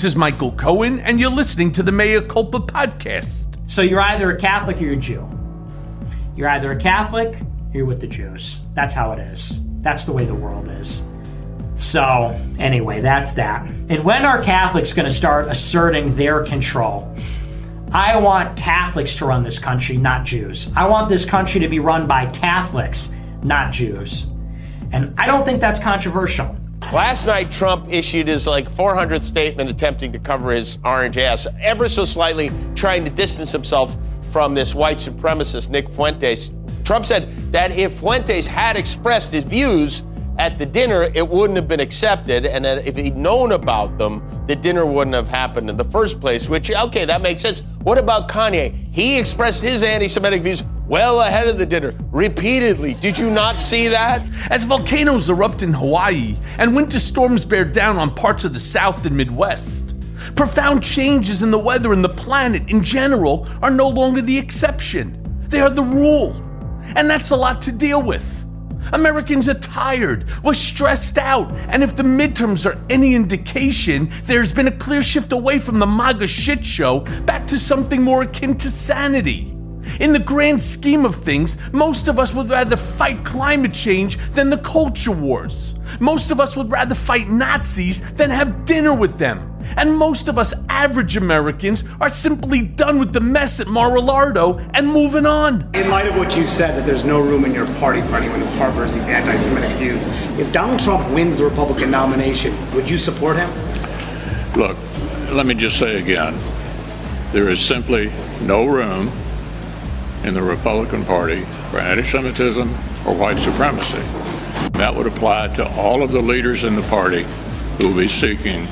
This is Michael Cohen, and you're listening to the Mea Culpa podcast. So you're either a Catholic or you're a Jew. You're either a Catholic you're with the Jews. That's how it is. That's the way the world is. So, anyway, that's that. And when are Catholics going to start asserting their control? I want Catholics to run this country, not Jews. I want this country to be run by Catholics, not Jews. And I don't think that's controversial. Last night, Trump issued his like 400th statement attempting to cover his orange ass, ever so slightly trying to distance himself from this white supremacist, Nick Fuentes. Trump said that if Fuentes had expressed his views at the dinner, it wouldn't have been accepted, and that if he'd known about them, the dinner wouldn't have happened in the first place, which, okay, that makes sense. What about Kanye? He expressed his anti Semitic views well ahead of the dinner, repeatedly. Did you not see that? As volcanoes erupt in Hawaii and winter storms bear down on parts of the South and Midwest, profound changes in the weather and the planet in general are no longer the exception. They are the rule. And that's a lot to deal with. Americans are tired, we're stressed out, and if the midterms are any indication, there's been a clear shift away from the MAGA shit show back to something more akin to sanity. In the grand scheme of things, most of us would rather fight climate change than the culture wars. Most of us would rather fight Nazis than have dinner with them. And most of us average Americans are simply done with the mess at Mar-a-Lago and moving on. In light of what you said, that there's no room in your party for anyone who harbors these anti Semitic views, if Donald Trump wins the Republican nomination, would you support him? Look, let me just say again there is simply no room in the Republican Party for anti Semitism or white supremacy. That would apply to all of the leaders in the party who will be seeking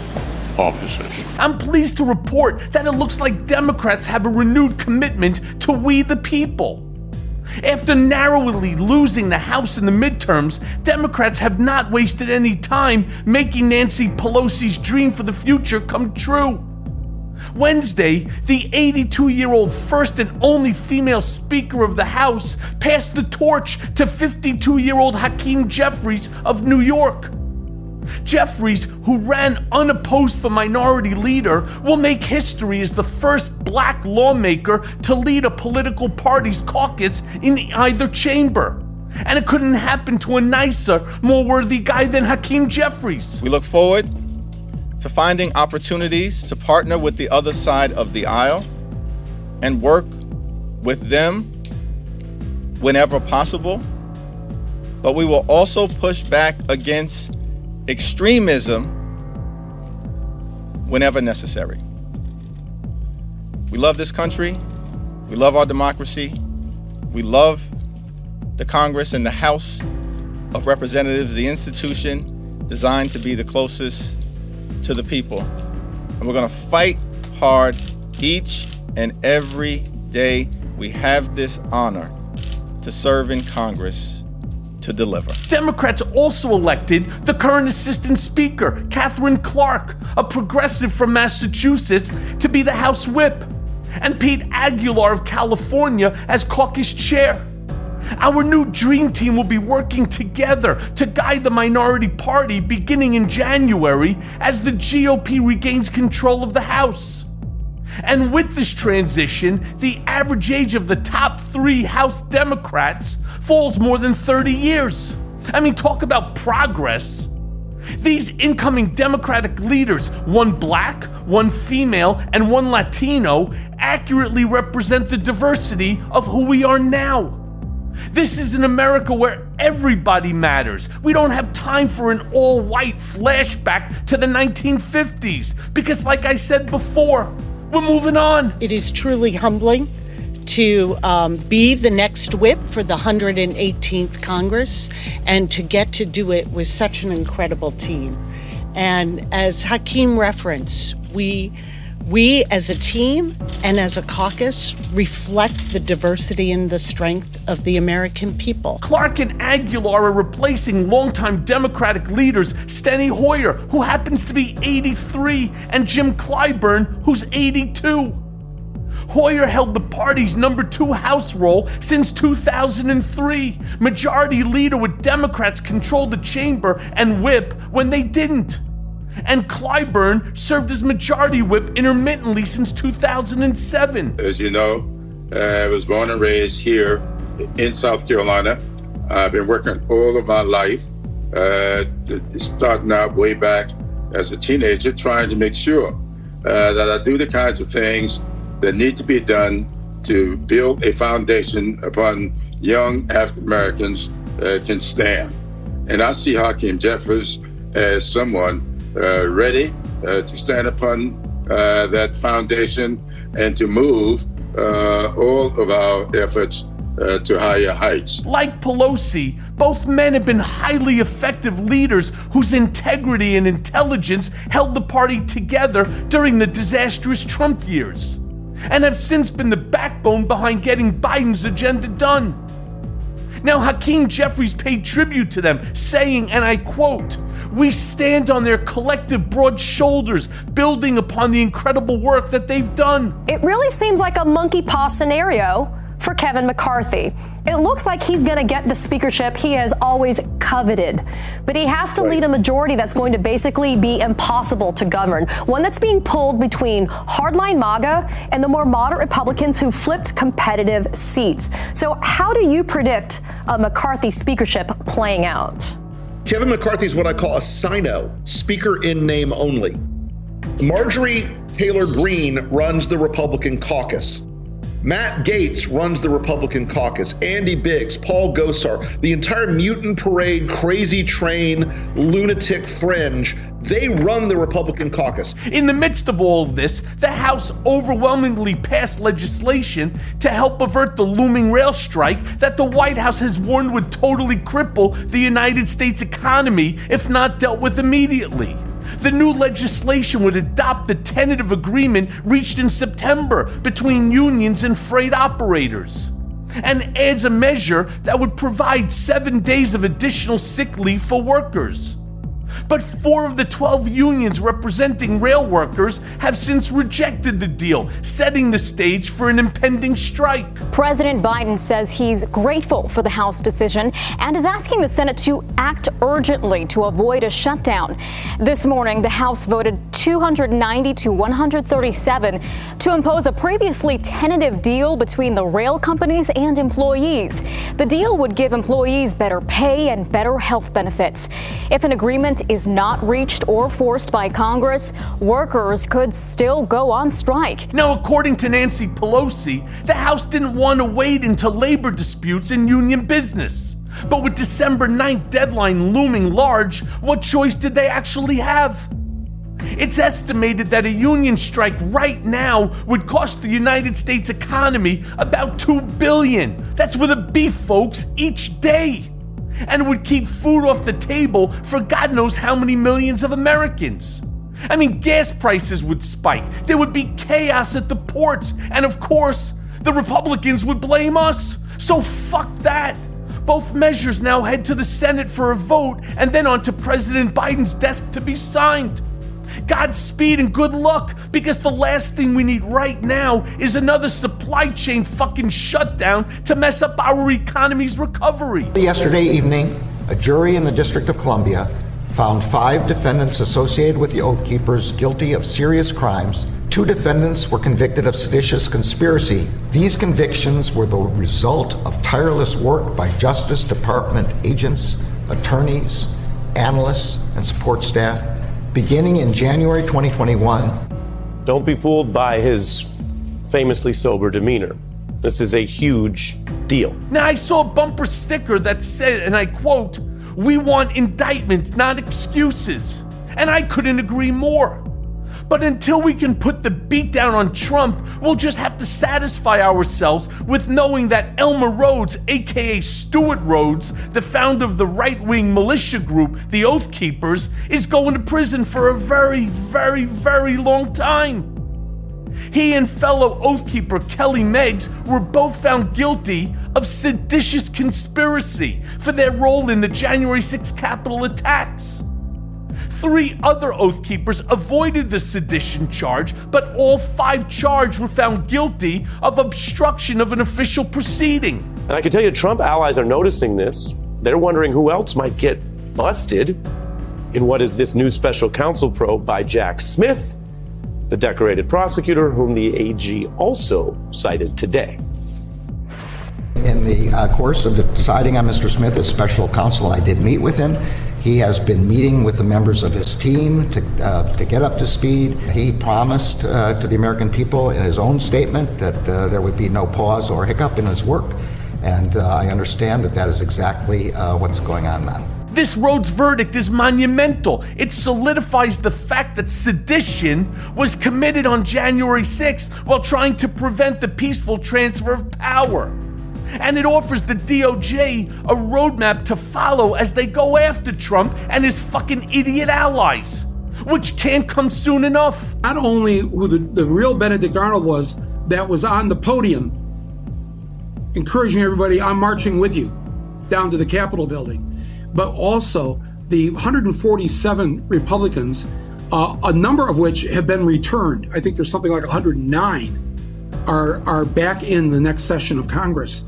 offices. I'm pleased to report that it looks like Democrats have a renewed commitment to we the people. After narrowly losing the House in the midterms, Democrats have not wasted any time making Nancy Pelosi's dream for the future come true. Wednesday, the 82 year old first and only female Speaker of the House passed the torch to 52 year old Hakeem Jeffries of New York. Jeffries, who ran unopposed for minority leader, will make history as the first black lawmaker to lead a political party's caucus in either chamber. And it couldn't happen to a nicer, more worthy guy than Hakeem Jeffries. We look forward to finding opportunities to partner with the other side of the aisle and work with them whenever possible. But we will also push back against extremism whenever necessary. We love this country. We love our democracy. We love the Congress and the House of Representatives, the institution designed to be the closest to the people. And we're going to fight hard each and every day we have this honor to serve in Congress to deliver. Democrats also elected the current Assistant Speaker, Katherine Clark, a progressive from Massachusetts, to be the House Whip, and Pete Aguilar of California as caucus chair. Our new dream team will be working together to guide the minority party beginning in January as the GOP regains control of the House. And with this transition, the average age of the top three House Democrats falls more than 30 years. I mean, talk about progress. These incoming Democratic leaders, one black, one female, and one Latino, accurately represent the diversity of who we are now. This is an America where everybody matters. We don't have time for an all white flashback to the 1950s because, like I said before, we're moving on. It is truly humbling to um, be the next whip for the 118th Congress and to get to do it with such an incredible team. And as Hakeem referenced, we we as a team and as a caucus reflect the diversity and the strength of the American people. Clark and Aguilar are replacing longtime Democratic leaders Steny Hoyer, who happens to be 83, and Jim Clyburn, who's 82. Hoyer held the party's number two House role since 2003. Majority leader with Democrats controlled the chamber and whip when they didn't. And Clyburn served as majority whip intermittently since 2007. As you know, uh, I was born and raised here in South Carolina. I've been working all of my life, uh, starting out way back as a teenager, trying to make sure uh, that I do the kinds of things that need to be done to build a foundation upon young African Americans uh, can stand. And I see Hakeem Jeffries as someone ready uh, to stand upon uh, that foundation and to move uh, all of our efforts uh, to higher heights. Like Pelosi, both men have been highly effective leaders whose integrity and intelligence held the party together during the disastrous Trump years, and have since been the backbone behind getting Biden's agenda done. Now, Hakeem Jeffries paid tribute to them, saying, and I quote, We stand on their collective broad shoulders, building upon the incredible work that they've done. It really seems like a monkey paw scenario for Kevin McCarthy. It looks like he's going to get the speakership he has always coveted. But he has to right. lead a majority that's going to basically be impossible to govern. One that's being pulled between hardline MAGA and the more moderate Republicans who flipped competitive seats. So, how do you predict a McCarthy speakership playing out? Kevin McCarthy is what I call a sino, speaker in name only. Marjorie Taylor Greene runs the Republican caucus. Matt Gaetz runs the Republican caucus. Andy Biggs, Paul Gosar, the entire mutant parade, crazy train, lunatic fringe, they run the Republican caucus. In the midst of all of this, the House overwhelmingly passed legislation to help avert the looming rail strike that the White House has warned would totally cripple the United States economy if not dealt with immediately. The new legislation would adopt the tentative agreement reached in September between unions and freight operators and adds a measure that would provide seven days of additional sick leave for workers. But four of the 12 unions representing rail workers have since rejected the deal, setting the stage for an impending strike. President Biden says he's grateful for the House decision and is asking the Senate to act urgently to avoid a shutdown. This morning, the House voted 290 to 137 to impose a previously tentative deal between the rail companies and employees. The deal would give employees better pay and better health benefits. If an agreement is not reached or forced by Congress, workers could still go on strike. Now, according to Nancy Pelosi, the House didn't want to wait until labor disputes in union business. But with December 9th deadline looming large, what choice did they actually have? It's estimated that a union strike right now would cost the United States economy about 2 billion. That's with a beef, folks, each day and would keep food off the table for God knows how many millions of Americans. I mean, gas prices would spike, there would be chaos at the ports, and of course, the Republicans would blame us. So fuck that. Both measures now head to the Senate for a vote and then on to President Biden's desk to be signed. Godspeed and good luck, because the last thing we need right now is another supply chain fucking shutdown to mess up our economy's recovery. Yesterday evening, a jury in the District of Columbia found five defendants associated with the Oath Keepers guilty of serious crimes. Two defendants were convicted of seditious conspiracy. These convictions were the result of tireless work by Justice Department agents, attorneys, analysts, and support staff beginning in January 2021. Don't be fooled by his famously sober demeanor. This is a huge deal. Now, I saw a bumper sticker that said, and I quote, We want indictment, not excuses. And I couldn't agree more. But until we can put the beat down on Trump, we'll just have to satisfy ourselves with knowing that Elmer Rhodes, aka Stewart Rhodes, the founder of the right wing militia group, the Oath Keepers, is going to prison for a very, very, very long time. He and fellow Oath Keeper Kelly Meggs were both found guilty of seditious conspiracy for their role in the January 6 Capitol attacks. Three other Oath Keepers avoided the sedition charge, but all five charged were found guilty of obstruction of an official proceeding. And I can tell you, Trump allies are noticing this. They're wondering who else might get busted. in what is this new special counsel probe by Jack Smith, the decorated prosecutor whom the AG also cited today. In the uh, course of deciding on Mr. Smith as special counsel, I did meet with him. He has been meeting with the members of his team to, uh, to get up to speed. He promised uh, to the American people in his own statement that uh, there would be no pause or hiccup in his work. And uh, I understand that that is exactly uh, what's going on now. This Rhodes verdict is monumental. It solidifies the fact that sedition was committed on January 6th while trying to prevent the peaceful transfer of power. And it offers the DOJ a roadmap to follow as they go after Trump and his fucking idiot allies, which can't come soon enough. Not only who the, the real Benedict Arnold was that was on the podium encouraging everybody, I'm marching with you down to the Capitol building, but also the 147 Republicans, uh, a number of which have been returned. I think there's something like 109 are are back in the next session of Congress.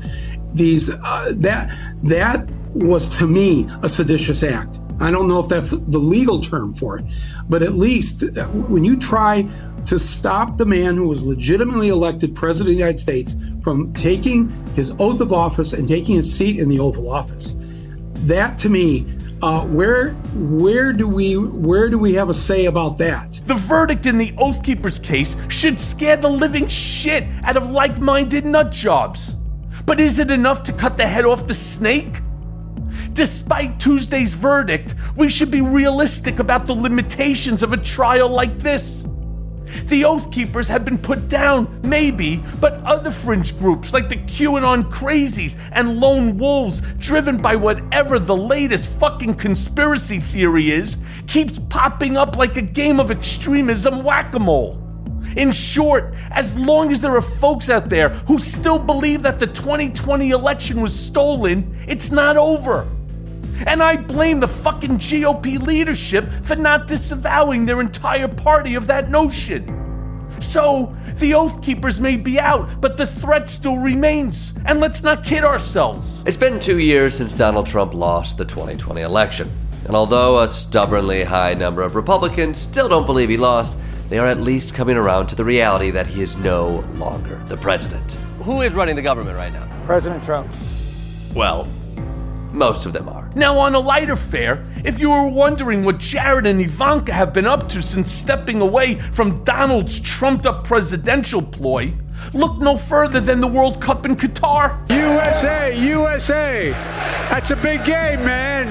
These uh, that that was to me a seditious act. I don't know if that's the legal term for it, but at least uh, when you try to stop the man who was legitimately elected president of the United States from taking his oath of office and taking his seat in the Oval Office, that to me uh, where where do we where do we have a say about that? The verdict in the Oath Keepers case should scare the living shit out of like-minded nut jobs. But is it enough to cut the head off the snake? Despite Tuesday's verdict, we should be realistic about the limitations of a trial like this. The Oath Keepers have been put down, maybe, but other fringe groups like the QAnon crazies and lone wolves, driven by whatever the latest fucking conspiracy theory is, keeps popping up like a game of extremism whack a mole. In short, as long as there are folks out there who still believe that the 2020 election was stolen, it's not over. And I blame the fucking GOP leadership for not disavowing their entire party of that notion. So, the Oath Keepers may be out, but the threat still remains. And let's not kid ourselves. It's been two years since Donald Trump lost the 2020 election. And although a stubbornly high number of Republicans still don't believe he lost, they are at least coming around to the reality that he is no longer the president. Who is running the government right now? President Trump. Well, most of them are. Now, on a lighter fare, if you were wondering what Jared and Ivanka have been up to since stepping away from Donald's trumped up presidential ploy, look no further than the World Cup in Qatar. USA, USA. That's a big game, man.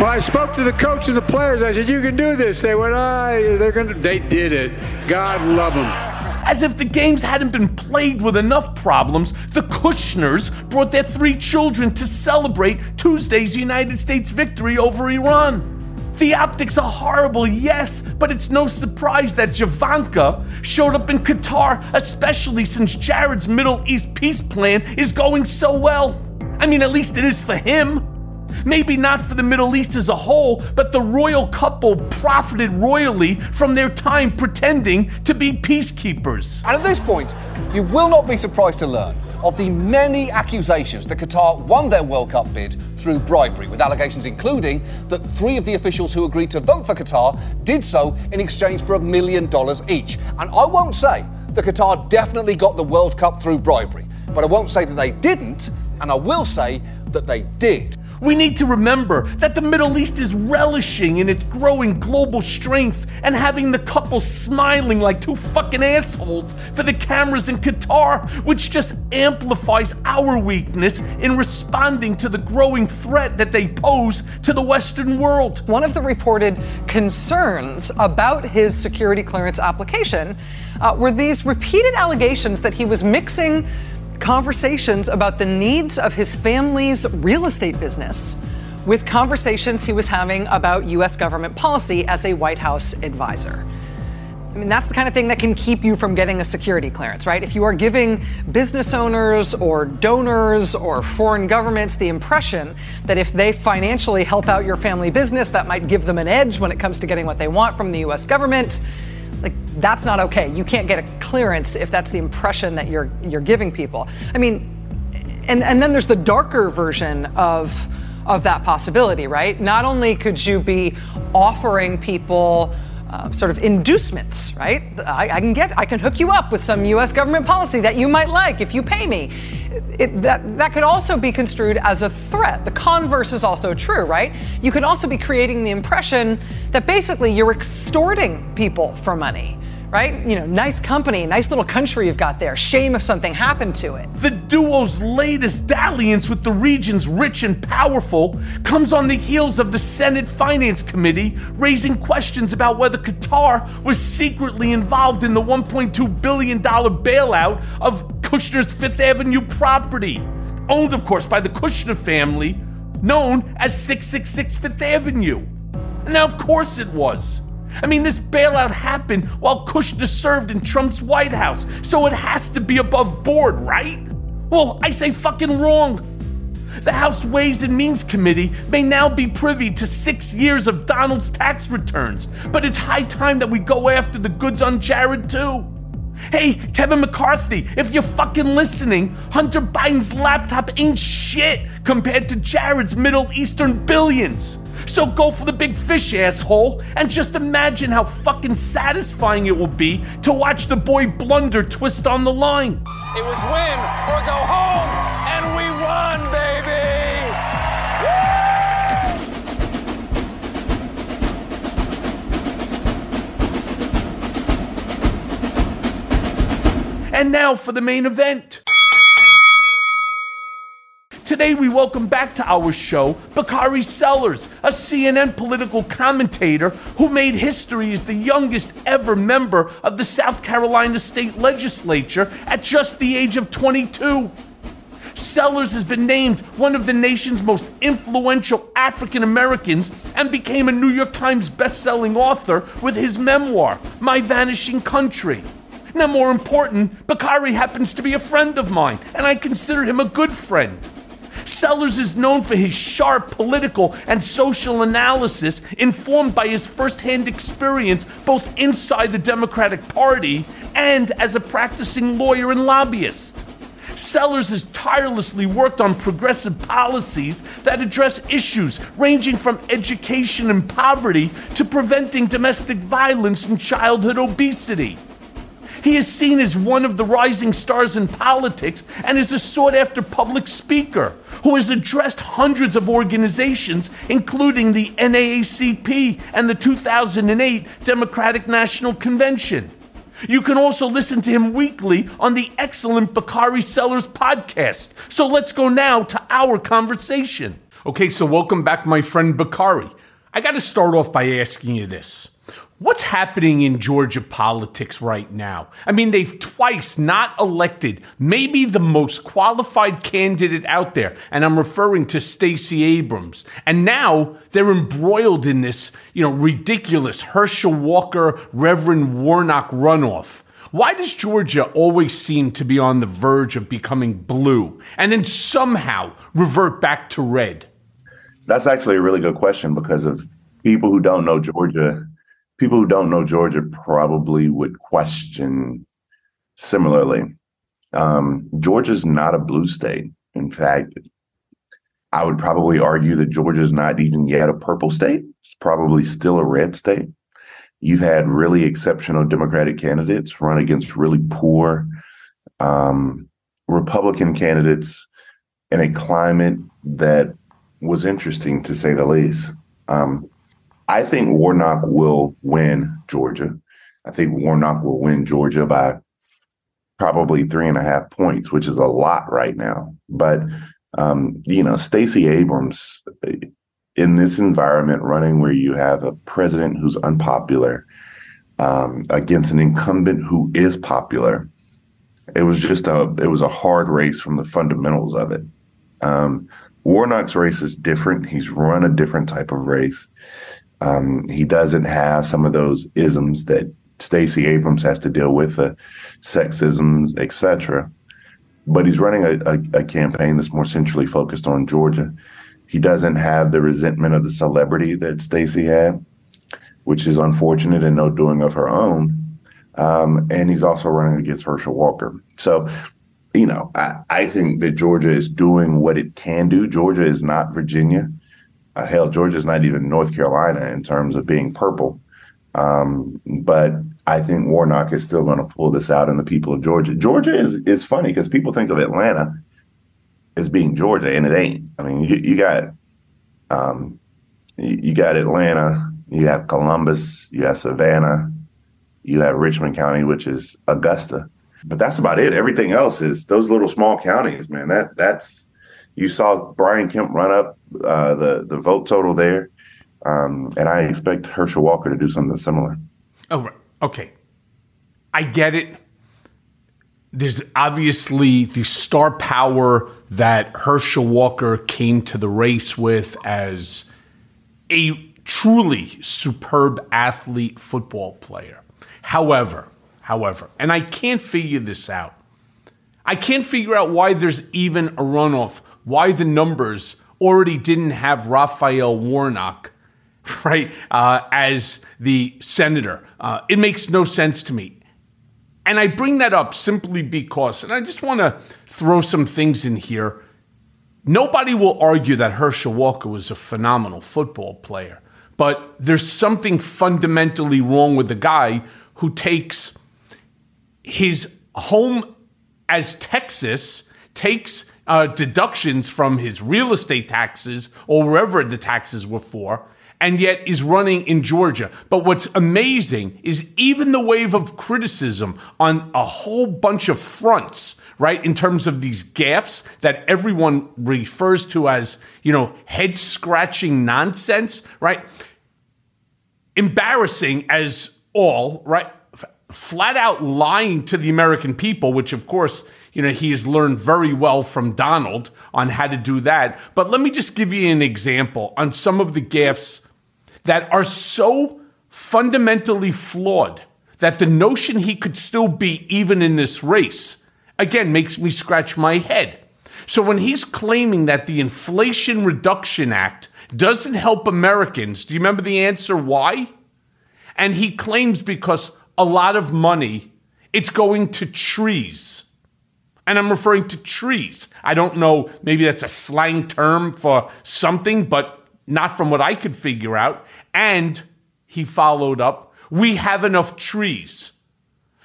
Well, I spoke to the coach and the players. I said, "You can do this." They went, "Ah, they're gonna." They did it. God love them. As if the games hadn't been plagued with enough problems, the Kushners brought their three children to celebrate Tuesday's United States victory over Iran. The optics are horrible, yes, but it's no surprise that Javanka showed up in Qatar, especially since Jared's Middle East peace plan is going so well. I mean, at least it is for him. Maybe not for the Middle East as a whole, but the royal couple profited royally from their time pretending to be peacekeepers. And at this point, you will not be surprised to learn of the many accusations that Qatar won their World Cup bid through bribery, with allegations including that three of the officials who agreed to vote for Qatar did so in exchange for a million dollars each. And I won't say that Qatar definitely got the World Cup through bribery, but I won't say that they didn't, and I will say that they did. We need to remember that the Middle East is relishing in its growing global strength and having the couple smiling like two fucking assholes for the cameras in Qatar, which just amplifies our weakness in responding to the growing threat that they pose to the Western world. One of the reported concerns about his security clearance application uh, were these repeated allegations that he was mixing conversations about the needs of his family's real estate business with conversations he was having about U.S. government policy as a White House advisor. I mean, that's the kind of thing that can keep you from getting a security clearance, right? If you are giving business owners or donors or foreign governments the impression that if they financially help out your family business, that might give them an edge when it comes to getting what they want from the U.S. government, like that's not okay. You can't get a clearance if that's the impression that you're you're giving people. I mean, and and then there's the darker version of of that possibility, right? Not only could you be offering people uh, sort of inducements, right? I, I, can get, I can hook you up with some U.S. government policy that you might like if you pay me. It, that that could also be construed as a threat. The converse is also true, right? You could also be creating the impression that basically you're extorting people for money right? You know, nice company, nice little country you've got there. Shame if something happened to it. The duo's latest dalliance with the region's rich and powerful comes on the heels of the Senate Finance Committee raising questions about whether Qatar was secretly involved in the $1.2 billion bailout of Kushner's Fifth Avenue property, owned, of course, by the Kushner family, known as 666 Fifth Avenue. Now, of course it was. I mean, this bailout happened while Kushner served in Trump's White House, so it has to be above board, right? Well, I say fucking wrong. The House Ways and Means Committee may now be privy to six years of Donald's tax returns, but it's high time that we go after the goods on Jared, too. Hey, Kevin McCarthy, if you're fucking listening, Hunter Biden's laptop ain't shit compared to Jared's Middle Eastern billions. So go for the big fish, asshole, and just imagine how fucking satisfying it will be to watch the boy blunder twist on the line. It was win or go home, And now for the main event. Today, we welcome back to our show Bakari Sellers, a CNN political commentator who made history as the youngest ever member of the South Carolina state legislature at just the age of 22. Sellers has been named one of the nation's most influential African Americans and became a New York Times bestselling author with his memoir, My Vanishing Country. Now, more important, Bakari happens to be a friend of mine, and I consider him a good friend. Sellers is known for his sharp political and social analysis, informed by his firsthand experience both inside the Democratic Party and as a practicing lawyer and lobbyist. Sellers has tirelessly worked on progressive policies that address issues ranging from education and poverty to preventing domestic violence and childhood obesity. He is seen as one of the rising stars in politics and is a sought after public speaker who has addressed hundreds of organizations, including the NAACP and the 2008 Democratic National Convention. You can also listen to him weekly on the excellent Bakari Sellers podcast. So let's go now to our conversation. Okay, so welcome back, my friend Bakari. I got to start off by asking you this. What's happening in Georgia politics right now? I mean, they've twice not elected maybe the most qualified candidate out there, and I'm referring to Stacey Abrams. And now they're embroiled in this, you know, ridiculous Herschel Walker, Reverend Warnock runoff. Why does Georgia always seem to be on the verge of becoming blue and then somehow revert back to red? That's actually a really good question because of people who don't know Georgia people who don't know Georgia probably would question similarly. Um, Georgia's not a blue state. In fact, I would probably argue that Georgia is not even yet a purple state. It's probably still a red state. You've had really exceptional Democratic candidates run against really poor um, Republican candidates in a climate that was interesting to say the least. Um, I think Warnock will win Georgia. I think Warnock will win Georgia by probably three and a half points, which is a lot right now. But um, you know, Stacey Abrams in this environment running where you have a president who's unpopular um, against an incumbent who is popular. It was just a it was a hard race from the fundamentals of it. Um, Warnock's race is different. He's run a different type of race. Um, he doesn't have some of those isms that Stacey Abrams has to deal with, uh, sexism, etc. But he's running a, a, a, campaign that's more centrally focused on Georgia. He doesn't have the resentment of the celebrity that Stacey had, which is unfortunate and no doing of her own. Um, and he's also running against Herschel Walker. So you know, I, I think that Georgia is doing what it can do. Georgia is not Virginia. Uh, hell, Georgia is not even North Carolina in terms of being purple. Um, but I think Warnock is still going to pull this out in the people of Georgia. Georgia is is funny because people think of Atlanta as being Georgia, and it ain't. I mean, you, you got um, you, you got Atlanta, you have Columbus, you have Savannah, you have Richmond County, which is Augusta, but that's about it. Everything else is those little small counties, man. That that's you saw Brian Kemp run up uh, the the vote total there, um, and I expect Herschel Walker to do something similar. Oh, right. okay. I get it. There's obviously the star power that Herschel Walker came to the race with as a truly superb athlete football player. However, however, and I can't figure this out. I can't figure out why there's even a runoff, why the numbers already didn't have Raphael Warnock, right, uh, as the senator. Uh, it makes no sense to me. And I bring that up simply because, and I just want to throw some things in here. Nobody will argue that Herschel Walker was a phenomenal football player, but there's something fundamentally wrong with the guy who takes his home as Texas, takes uh, deductions from his real estate taxes or wherever the taxes were for, and yet is running in Georgia. But what's amazing is even the wave of criticism on a whole bunch of fronts, right, in terms of these gaffes that everyone refers to as, you know, head scratching nonsense, right? Embarrassing as all, right? Flat out lying to the American people, which of course, you know, he has learned very well from Donald on how to do that. But let me just give you an example on some of the gaffes that are so fundamentally flawed that the notion he could still be even in this race again makes me scratch my head. So when he's claiming that the Inflation Reduction Act doesn't help Americans, do you remember the answer why? And he claims because a lot of money it's going to trees. And I'm referring to trees. I don't know, maybe that's a slang term for something, but not from what I could figure out. And he followed up, we have enough trees.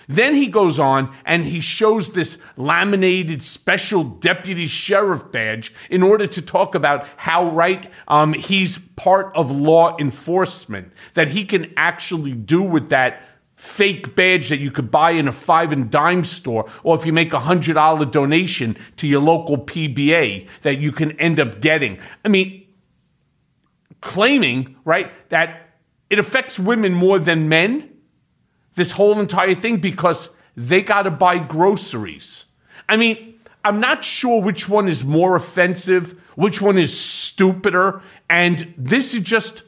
Then he goes on and he shows this laminated special deputy sheriff badge in order to talk about how right um, he's part of law enforcement, that he can actually do with that fake badge that you could buy in a five and dime store, or if you make a hundred dollar donation to your local PBA, that you can end up getting. I mean, claiming, right, that it affects women more than men, this whole entire thing, because they got to buy groceries. I mean, I'm not sure which one is more offensive, which one is stupider, and this is just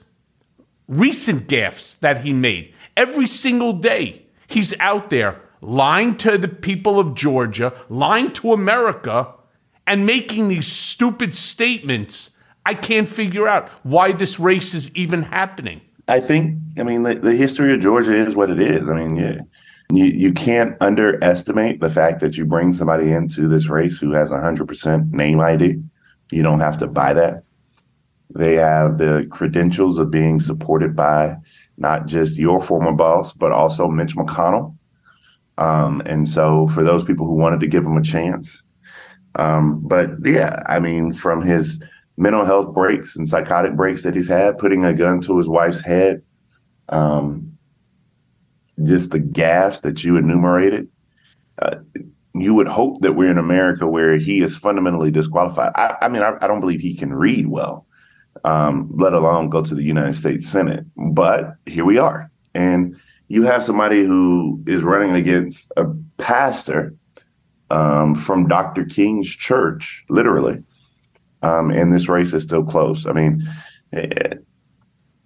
recent gaffes that he made. Every single day, he's out there lying to the people of Georgia, lying to America, and making these stupid statements I can't figure out why this race is even happening. I think, I mean, the, the history of Georgia is what it is. I mean, yeah, you, you can't underestimate the fact that you bring somebody into this race who has 100% name ID. You don't have to buy that. They have the credentials of being supported by not just your former boss, but also Mitch McConnell. Um, and so, for those people who wanted to give him a chance, um, but yeah, I mean, from his mental health breaks and psychotic breaks that he's had, putting a gun to his wife's head, um, just the gas that you enumerated. Uh, you would hope that we're in America where he is fundamentally disqualified. I, I mean, I, I, don't believe he can read well, um, let alone go to the United States Senate. But here we are. And you have somebody who is running against a pastor um, from Dr. King's church, literally, um, and this race is still close. I mean, it,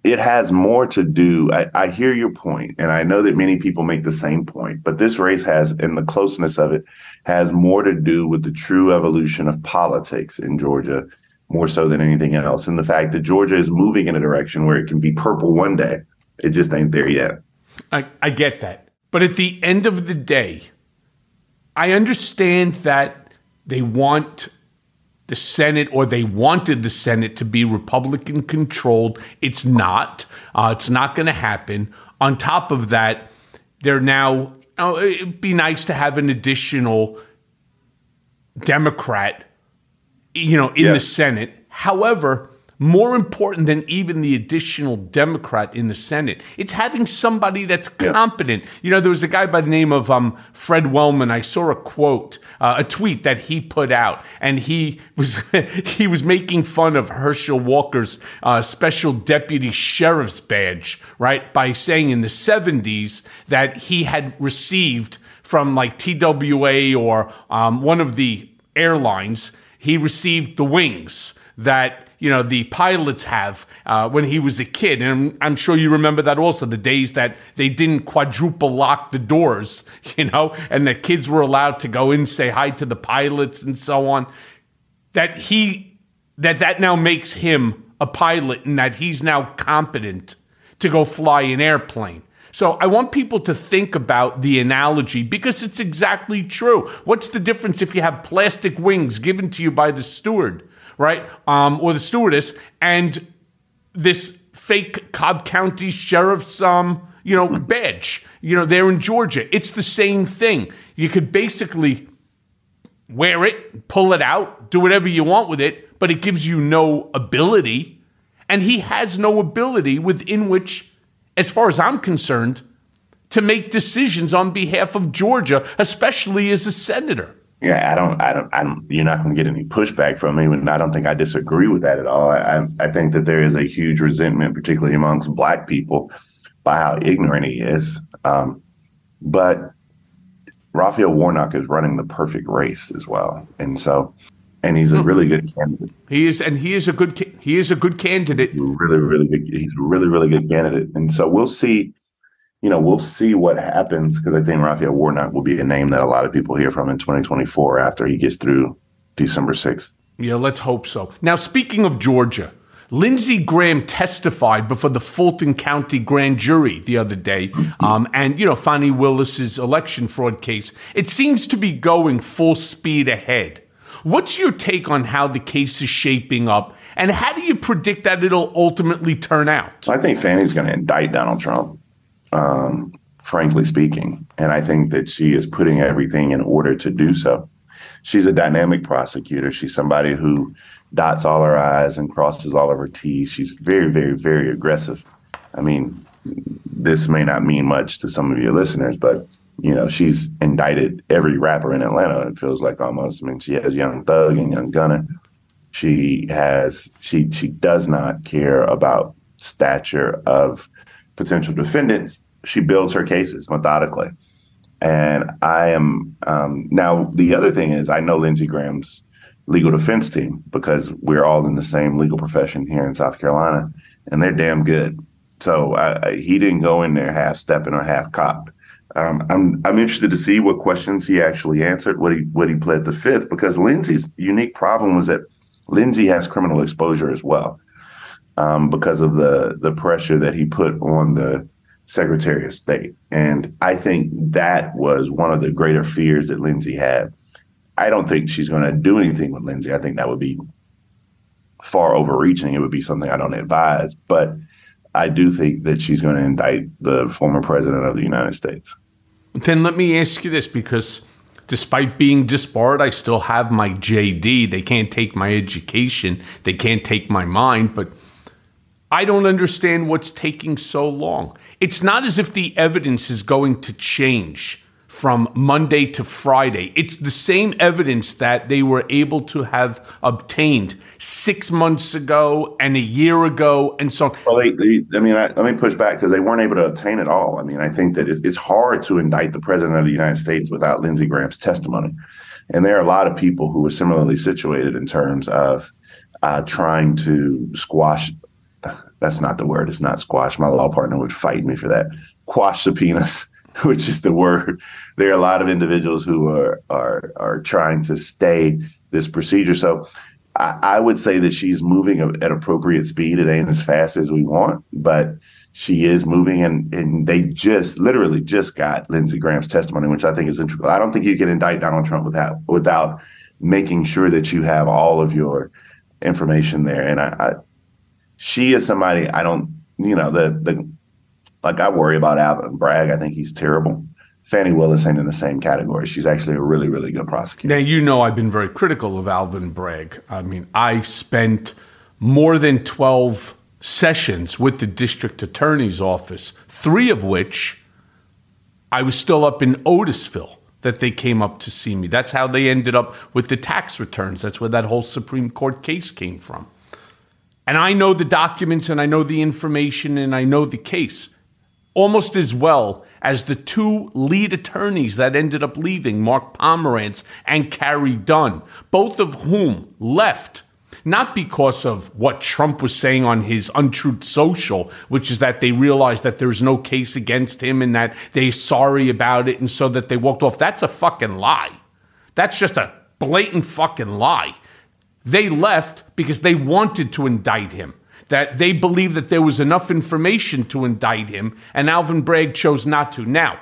it has more to do. I, I, hear your point, and I know that many people make the same point, but this race has, and the closeness of it, has more to do with the true evolution of politics in Georgia, more so than anything else. And the fact that Georgia is moving in a direction where it can be purple one day, it just ain't there yet. I, I get that. But at the end of the day, I understand that they want the Senate, or they wanted the Senate to be Republican controlled. It's not. Uh, it's not going to happen. On top of that, they're now. Oh, it'd be nice to have an additional Democrat, you know, in the Senate. However, more important than even the additional Democrat in the Senate, it's having somebody that's competent. You know, there was a guy by the name of um, Fred Wellman. I saw a quote, uh, a tweet that he put out, and he was he was making fun of Herschel Walker's uh, special deputy sheriff's badge, right? By saying in the '70s that he had received from like TWA or um, one of the airlines, he received the wings that you know the pilots have uh, when he was a kid, and I'm, I'm, sure you remember that also the days that they didn't quadruple lock the doors, you know, and the kids were allowed to go in, say hi to the pilots, and so on. That he that that now makes him a pilot, and that he's now competent to go fly an airplane. So I want people to think about the analogy because it's exactly true. What's the difference if you have plastic wings given to you by the steward? right? Um, or the stewardess, and this fake Cobb County sheriff's, um, you know, badge. You know, they're in Georgia. It's the same thing. You could basically wear it, pull it out, do whatever you want with it, but it gives you no ability. And he has no ability within which, as far as I'm concerned, to make decisions on behalf of Georgia, especially as a senator. Yeah, I don't, I don't, I don't. You're not going to get any pushback from me, and I don't think I disagree with that at all. I, I think that there is a huge resentment, particularly amongst Black people, by how ignorant he is. Um, but Raphael Warnock is running the perfect race as well, and so, and he's a really good candidate. He is, and he is a good, he is a good candidate. Really, really good. He's a really, really good candidate, and so we'll see you know, we'll see what happens because I think Raphael Warnock will be a name that a lot of people hear from in 2024 after he gets through December 6th. Yeah, let's hope so. Now, speaking of Georgia, Lindsey Graham testified before the Fulton County grand jury the other day, um, and you know Fani Willis's election fraud case. It seems to be going full speed ahead. What's your take on how the case is shaping up, and how do you predict that it'll ultimately turn out? I think Fani's going to indict Donald Trump um, frankly speaking. And I think that she is putting everything in order to do so. She's a dynamic prosecutor. She's somebody who dots all her I's and crosses all of her T's. She's very, very, very aggressive. I mean, this may not mean much to some of your listeners, but you know, she's indicted every rapper in Atlanta. It feels like almost. I mean, she has Young Thug and Young Gunna. She has she she does not care about stature of potential defendants, she builds her cases methodically. And I am um, now the other thing is I know Lindsey Graham's legal defense team because we're all in the same legal profession here in South Carolina, and they're damn good. So I, I, he didn't go in there half stepping or half cocked. Um, I'm I'm interested to see what questions he actually answered, what he what he pled the fifth, because Lindsey's unique problem was that Lindsey has criminal exposure as well um, because of the the pressure that he put on the Secretary of State. And I think that was one of the greater fears that Lindsey had. I don't think she's going to do anything with Lindsey. I think that would be far overreaching. It would be something I don't advise. But I do think that she's going to indict the former president of the United States. Then let me ask you this because despite being disbarred, I still have my JD. They can't take my education, they can't take my mind, but I don't understand what's taking so long. It's not as if the evidence is going to change from Monday to Friday. It's the same evidence that they were able to have obtained six months ago and a year ago and so on. Well, they, they, I mean, I, let me push back because they weren't able to obtain it all. I mean, I think that it's, it's hard to indict the president of the United States without Lindsey Graham's testimony. And there are a lot of people who are similarly situated in terms of uh, trying to squash that's not the word. It's not squash. My law partner would fight me for that. Quash subpoenas, which is the word. There are a lot of individuals who are are are trying to stay this procedure. So I, I would say that she's moving at appropriate speed. It ain't as fast as we want, but she is moving and and they just literally just got Lindsey Graham's testimony, which I think is integral. I don't think you can indict Donald Trump without without making sure that you have all of your information there. And I, I she is somebody I don't, you know, the the like I worry about Alvin Bragg. I think he's terrible. Fani Willis ain't in the same category. She's actually a really, really good prosecutor. Now, you know, I've been very critical of Alvin Bragg. I mean, I spent more than 12 sessions with the district attorney's office, three of which I was still up in Otisville that they came up to see me. That's how they ended up with the tax returns. That's where that whole Supreme Court case came from. And I know the documents and I know the information and I know the case almost as well as the two lead attorneys that ended up leaving, Mark Pomerantz and Carey Dunne, both of whom left not because of what Trump was saying on his untruth social, which is that they realized that there's no case against him and that they're sorry about it and so that they walked off. That's a fucking lie. That's just a blatant fucking lie. They left because they wanted to indict him that they believed that there was enough information to indict him, and Alvin Bragg chose not to. Now,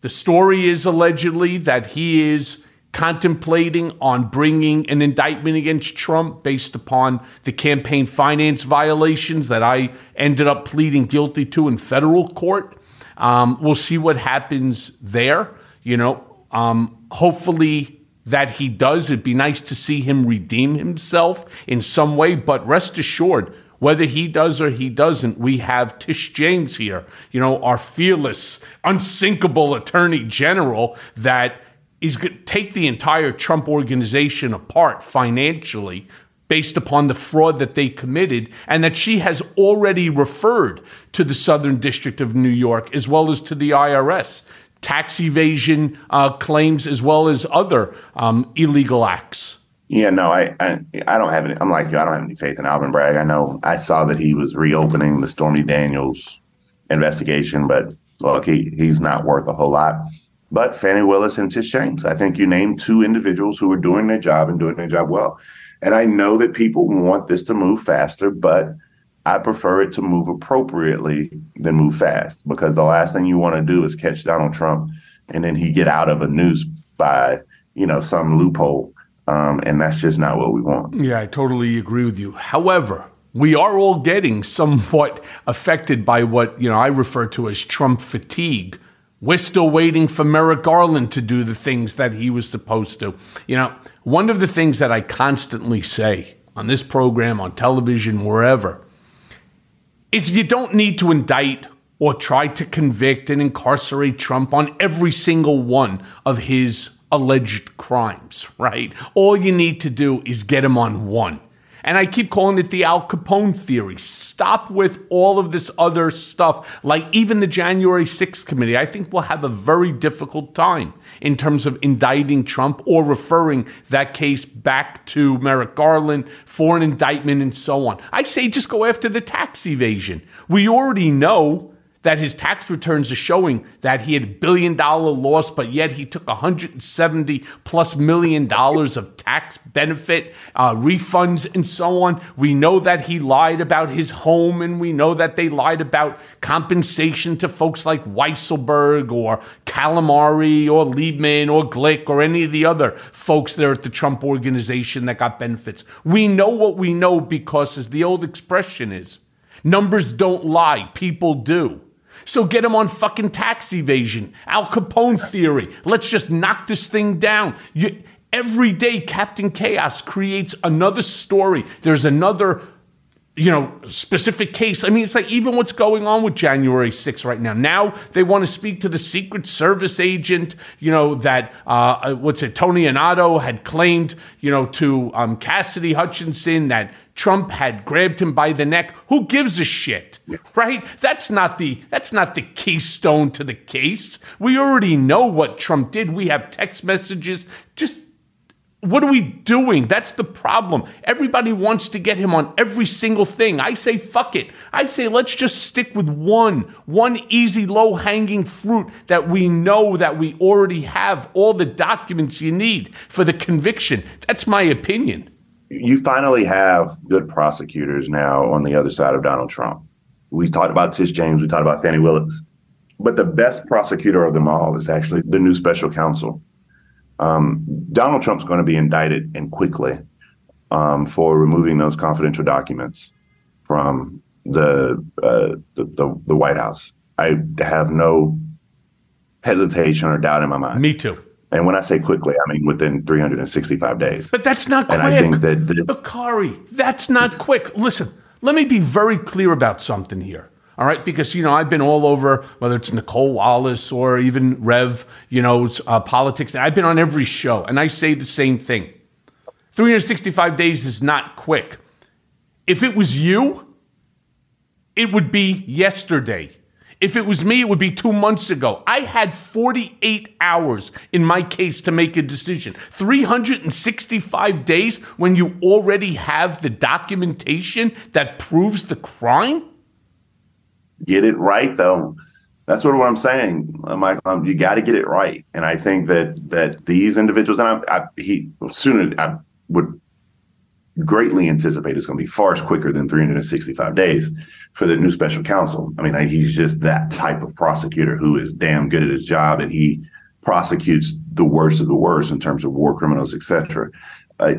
the story is allegedly that he is contemplating on bringing an indictment against Trump based upon the campaign finance violations that I ended up pleading guilty to in federal court. Um, we'll see what happens there. You know, um, hopefully that he does. It'd be nice to see him redeem himself in some way, but rest assured, whether he does or he doesn't, we have Tish James here, you know, our fearless, unsinkable attorney general that is going to take the entire Trump organization apart financially based upon the fraud that they committed, and that she has already referred to the Southern District of New York as well as to the IRS. Tax evasion uh, claims as well as other um, illegal acts. Yeah, no, I, I, I don't have any. I'm like you. I don't have any faith in Alvin Bragg. I know I saw that he was reopening the Stormy Daniels investigation, but look, he he's not worth a whole lot. But Fani Willis and Tish James, I think you named two individuals who are doing their job and doing their job well. And I know that people want this to move faster, but I prefer it to move appropriately than move fast because the last thing you want to do is catch Donald Trump and then he get out of a noose by you know some loophole um, and that's just not what we want. Yeah, I totally agree with you. However, we are all getting somewhat affected by what you know I refer to as Trump fatigue. We're still waiting for Merrick Garland to do the things that he was supposed to. You know, one of the things that I constantly say on this program, on television, wherever, is you don't need to indict or try to convict and incarcerate Trump on every single one of his alleged crimes, right? All you need to do is get him on one. And I keep calling it the Al Capone theory. Stop with all of this other stuff, like even the January 6th committee. I think we'll have a very difficult time in terms of indicting Trump or referring that case back to Merrick Garland for an indictment and so on. I say just go after the tax evasion. We already know that his tax returns are showing that he had a billion dollar loss, but yet he took 170 plus million dollars of tax benefit uh, refunds and so on. We know that he lied about his home, and we know that they lied about compensation to folks like Weisselberg or Calamari or Lieberman or Glick or any of the other folks there at the Trump organization that got benefits. We know what we know because, as the old expression is, numbers don't lie, people do. So get him on fucking tax evasion, Al Capone theory. Let's just knock this thing down. You, every day, Captain Chaos creates another story. There's another you know, specific case. I mean, it's like even what's going on with January 6th right now. Now they want to speak to the Secret Service agent, you know, that, uh, uh what's it, Tony Ornato had claimed, you know, to um, Cassidy Hutchinson that Trump had grabbed him by the neck. Who gives a shit? Right? That's not the that's not the keystone to the case. We already know what Trump did. We have text messages. Just what are we doing? That's the problem. Everybody wants to get him on every single thing. I say fuck it. I say let's just stick with one, one easy low hanging fruit that we know that we already have all the documents you need for the conviction. That's my opinion you finally have good prosecutors now on the other side of Donald Trump. We talked about Tish James, we talked about Fani Willis, but the best prosecutor of them all is actually the new special counsel. Um, Donald Trump's going to be indicted and quickly um, for removing those confidential documents from the, uh, the, the the White House. I have no hesitation or doubt in my mind. Me too. And when I say quickly, I mean within 365 days. But that's not quick. And I think that this- Bakari, that's not quick. Listen, let me be very clear about something here. All right, because you know I've been all over, whether it's Nicolle Wallace or even Rev, you know, uh, politics. I've been on every show, and I say the same thing. 365 days is not quick. If it was you, it would be yesterday. If it was me, it would be two months ago. I had 48 hours in my case to make a decision. 365 days when you already have the documentation that proves the crime? Get it right though. That's sort of what i'm saying michael. Um, you got to get it right. And i think that that these individuals and i, I he sooner i would greatly anticipate it's going to be far quicker than 365 days for the new special counsel. I mean I, he's just that type of prosecutor who is damn good at his job and he prosecutes the worst of the worst in terms of war criminals etc uh,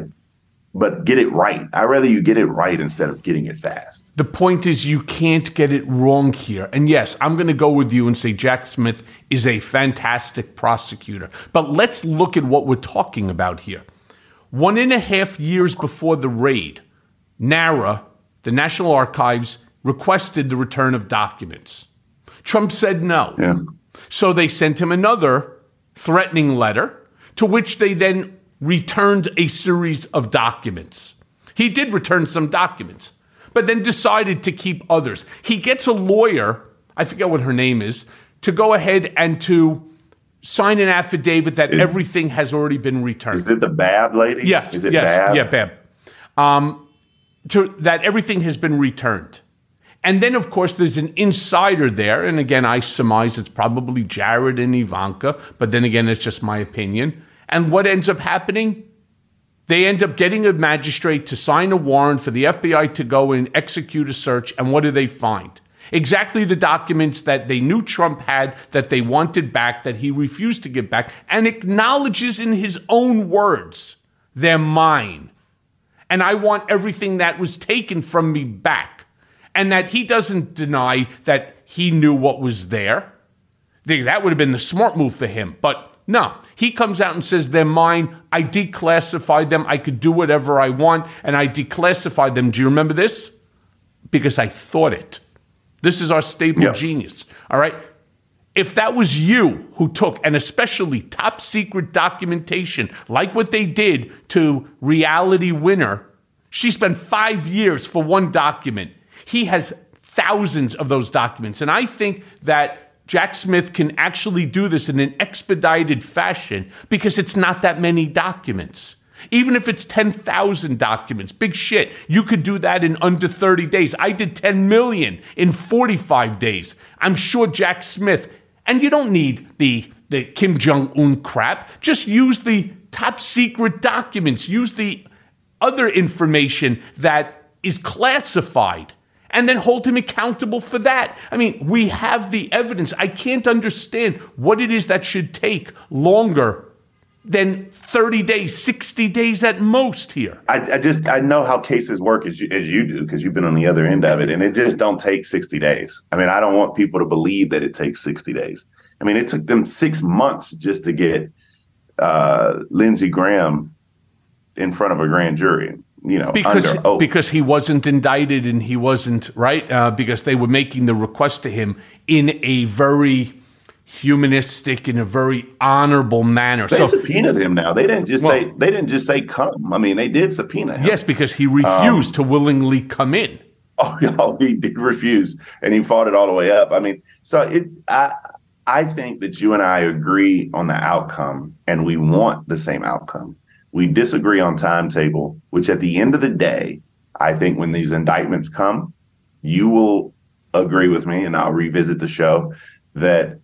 but get it right i'd rather you get it right instead of getting it fast The point is, you can't get it wrong here. And yes, I'm going to go with you and say Jack Smith is a fantastic prosecutor. But let's look at what we're talking about here. One and a half years before the raid, NARA, the National Archives, requested the return of documents. Trump said no. Yeah. So they sent him another threatening letter, to which they then returned a series of documents. He did return some documents but then decided to keep others. He gets a lawyer, I forget what her name is, to go ahead and to sign an affidavit that everything has already been returned. is it the Bobb lady Yes, is it yes, Bobb yeah, Bobb. Um, to, that everything has been returned. And then, of course, there's an insider there. And again, I surmise it's probably Jared and Ivanka, but then again, it's just my opinion. And what ends up happening? They end up getting a magistrate to sign a warrant for the FBI to go and execute a search. And what do they find? Exactly the documents that they knew Trump had that they wanted back, that he refused to give back, and acknowledges in his own words, they're mine. And I want everything that was taken from me back. And that he doesn't deny that he knew what was there. That would have been the smart move for him. But no, he comes out and says, They're mine. I declassified them. I could do whatever I want. And I declassified them. Do you remember this? Because I thought it. This is our stable genius. All right. If that was you who took, and especially top secret documentation, like what they did to Reality Winner, she spent five years for one document. He has thousands of those documents. And I think that Jack Smith can actually do this in an expedited fashion because it's not that many documents. Even if it's 10,000 documents, big shit, you could do that in under 30 days. I did 10 million in 45 days. I'm sure Jack Smith, and you don't need the, the Kim Jong un crap, just use the top secret documents, use the other information that is classified and then hold him accountable for that. I mean, we have the evidence. I can't understand what it is that should take longer than 30 days, 60 days at most here. I, I just I know how cases work as you as you do because you've been on the other end of it, and it just don't take sixty days. I mean, I don't want people to believe that it takes sixty days. I mean, it took them six months just to get uh, Lindsey Graham in front of a grand jury. You know, because because he wasn't indicted and he wasn't right uh, because they were making the request to him in a very humanistic in a very honorable manner. they so subpoenaed him. Now they didn't just Well- say they didn't just say come. I mean, they did subpoena him. yes, because he refused to willingly come in. Oh, no, he did refuse, and he fought it all the way up. I mean, so it. I I think that you and I agree on the outcome, and we want the same outcome. We disagree on timetable, which at the end of the day, I think when these indictments come, you will agree with me, and I'll revisit the show that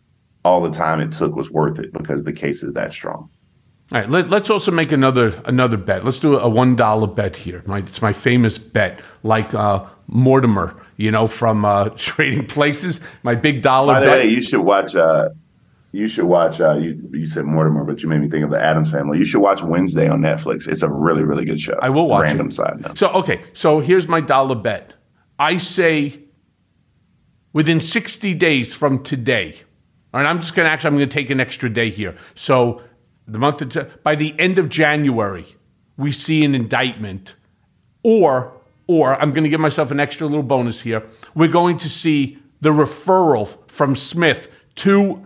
all the time it took was worth it because the case is that strong. All right, let, us also make another another bet. Let's do a one dollar bet here. My, it's my famous bet, like uh, Mortimer, you know, from uh, Trading Places. My big dollar By the bet. way, you should watch. Uh, you should watch. Uh, you you said Mortimer, but you made me think of the Addams Family. You should watch Wednesday on Netflix. It's a really really good show. I will watch Random it. side note. So okay, so here's my dollar bet. I say within 60 days from today. All right, I'm just gonna actually I'm gonna take an extra day here. So the month of, by the end of January, we see an indictment, or or I'm gonna give myself an extra little bonus here. We're going to see the referral from Smith to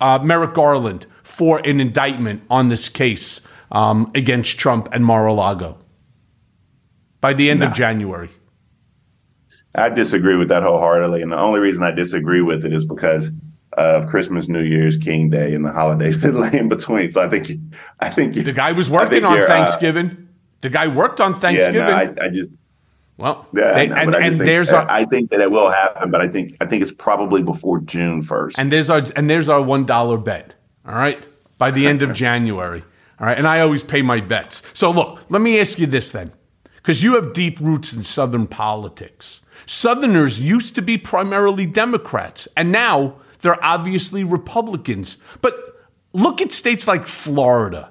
uh, Merrick Garland for an indictment on this case um, against Trump and Mar-a-Lago by the end Nah. of January. I disagree with that wholeheartedly, and the only reason I disagree with it is because of Christmas, New Year's, King Day, and the holidays that lay in between. So I think, you- I think you, The guy was working on uh, Thanksgiving. the guy worked on Thanksgiving. Yeah, no, I, I just well, yeah, they- and, I and think, there's our I think that it will happen, but I think I think it's probably before June first. and there's our and there's our one dollar bet. All right, by the end of January. All right, and I always pay my bets. So look, let me ask you this then, because you have deep roots in Southern politics. Southerners used to be primarily Democrats, and now they're obviously Republicans. But look at states like Florida.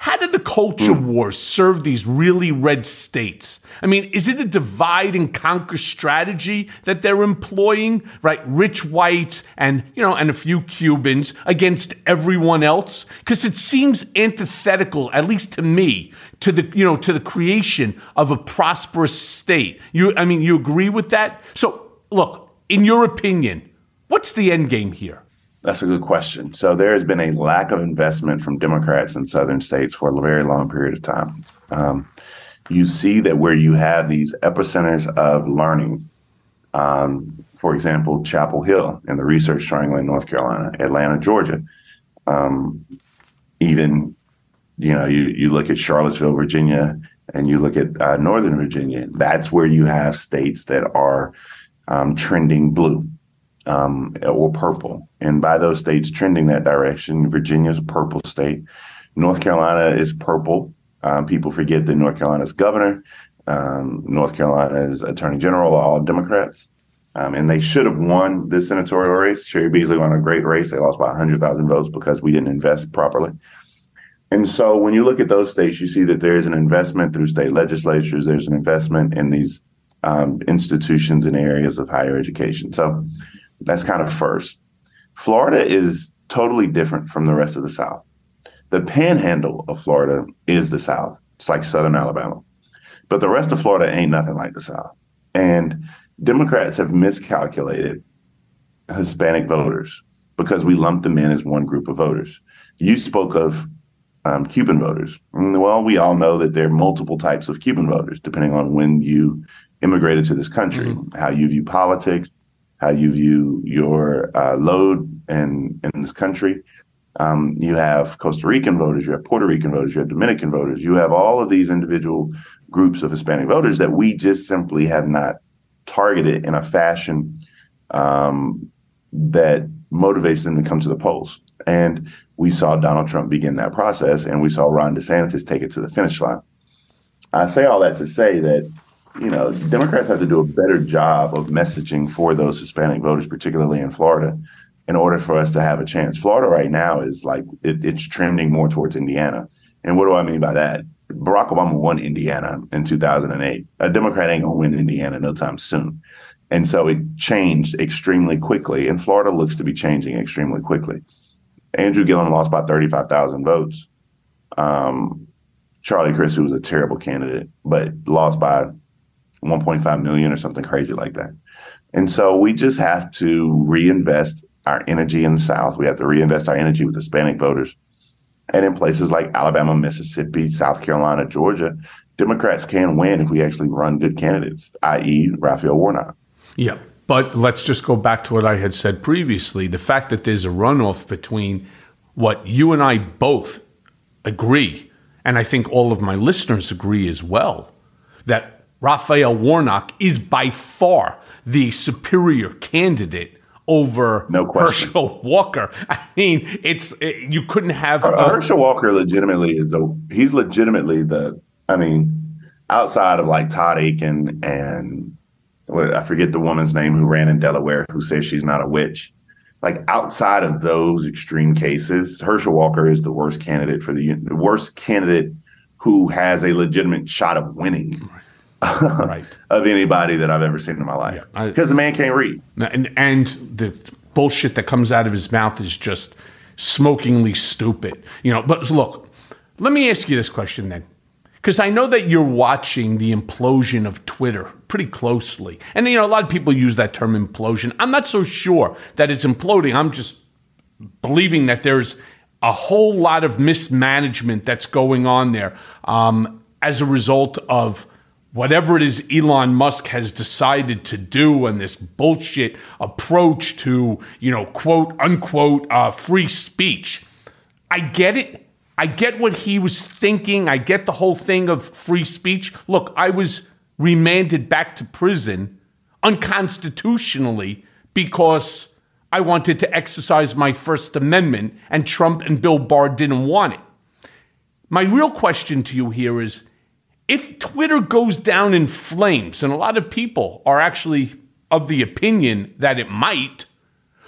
How did the culture hmm. wars serve these really red states? I mean, is it a divide and conquer strategy that they're employing, right? Rich whites and, you know, and a few Cubans against everyone else? Because it seems antithetical, at least to me, to the, you know, to the creation of a prosperous state. You, I mean, you agree with that? So, look, in your opinion, what's the end game here? That's a good question. So there has been a lack of investment from Democrats in southern states for a very long period of time. Um, you see that where you have these epicenters of learning, um, for example, Chapel Hill in the Research Triangle in North Carolina, Atlanta, Georgia, um, even you know you you look at Charlottesville, Virginia, and you look at uh, Northern Virginia. That's where you have states that are um, trending blue um, or purple. And by those states trending that direction, Virginia's a purple state. North Carolina is purple. Um, people forget that North Carolina's governor, um, North Carolina's attorney general are all Democrats. Um, and they should have won this senatorial race. Cheri Beasley won a great race. They lost by 100,000 votes because we didn't invest properly. And so when you look at those states, you see that there is an investment through state legislatures, there's an investment in these um, institutions and areas of higher education. So that's kind of first. Florida is totally different from the rest of the South. The panhandle of Florida is the South. It's like Southern Alabama. But the rest of Florida ain't nothing like the South. And Democrats have miscalculated Hispanic voters because we lump them in as one group of voters. You spoke of um, Cuban voters. Mm, Well, we all know that there are multiple types of Cuban voters, depending on when you immigrated to this country, how you view politics, how you view your uh, load in, in this country. Um, you have Costa Rican voters, you have Puerto Rican voters, you have Dominican voters, you have all of these individual groups of Hispanic voters that we just simply have not targeted in a fashion um, that motivates them to come to the polls. And we saw Donald Trump begin that process, and we saw Ron DeSantis take it to the finish line. I say all that to say that you know Democrats have to do a better job of messaging for those Hispanic voters, particularly in Florida, in order for us to have a chance. Florida right now is like it, it's trending more towards Indiana, and what do I mean by that? Barack Obama won Indiana in 2008. A Democrat ain't gonna win Indiana no time soon. And so it changed extremely quickly, and Florida looks to be changing extremely quickly. Andrew Gillum lost by 35,000 votes. Um, Charlie Crist, who was a terrible candidate, but lost by 1.5 million or something crazy like that. And so we just have to reinvest our energy in the South. We have to reinvest our energy with Hispanic voters. And in places like Alabama, Mississippi, South Carolina, Georgia, Democrats can win if we actually run good candidates, i.e., Raphael Warnock. Yeah. But let's just go back to what I had said previously. The fact that there's a runoff between what you and I both agree, and I think all of my listeners agree as well, that Raphael Warnock is by far the superior candidate over No question. Herschel Walker. I mean, it's it, you couldn't have a- Herschel Walker legitimately is the he's legitimately the I mean outside of like Todd Akin and I forget the woman's name who ran in Delaware who says she's not a witch. like outside of those extreme cases, Herschel Walker is the worst candidate for the, the worst candidate who has a legitimate shot of winning right. of anybody that I've ever seen in my life because the man can't read. And and the bullshit that comes out of his mouth is just smokingly stupid. You know, but look, let me ask you this question then. Because I know that you're watching the implosion of Twitter pretty closely. And, you know, a lot of people use that term implosion. I'm not so sure that it's imploding. I'm just believing that there's a whole lot of mismanagement that's going on there um, as a result of whatever it is Elon Musk has decided to do and this bullshit approach to, you know, quote unquote, uh, free speech. I get it. I get what he was thinking. I get the whole thing of free speech. Look, I was remanded back to prison unconstitutionally because I wanted to exercise my First Amendment and Trump and Bill Barr didn't want it. My real question to you here is if Twitter goes down in flames, and a lot of people are actually of the opinion that it might,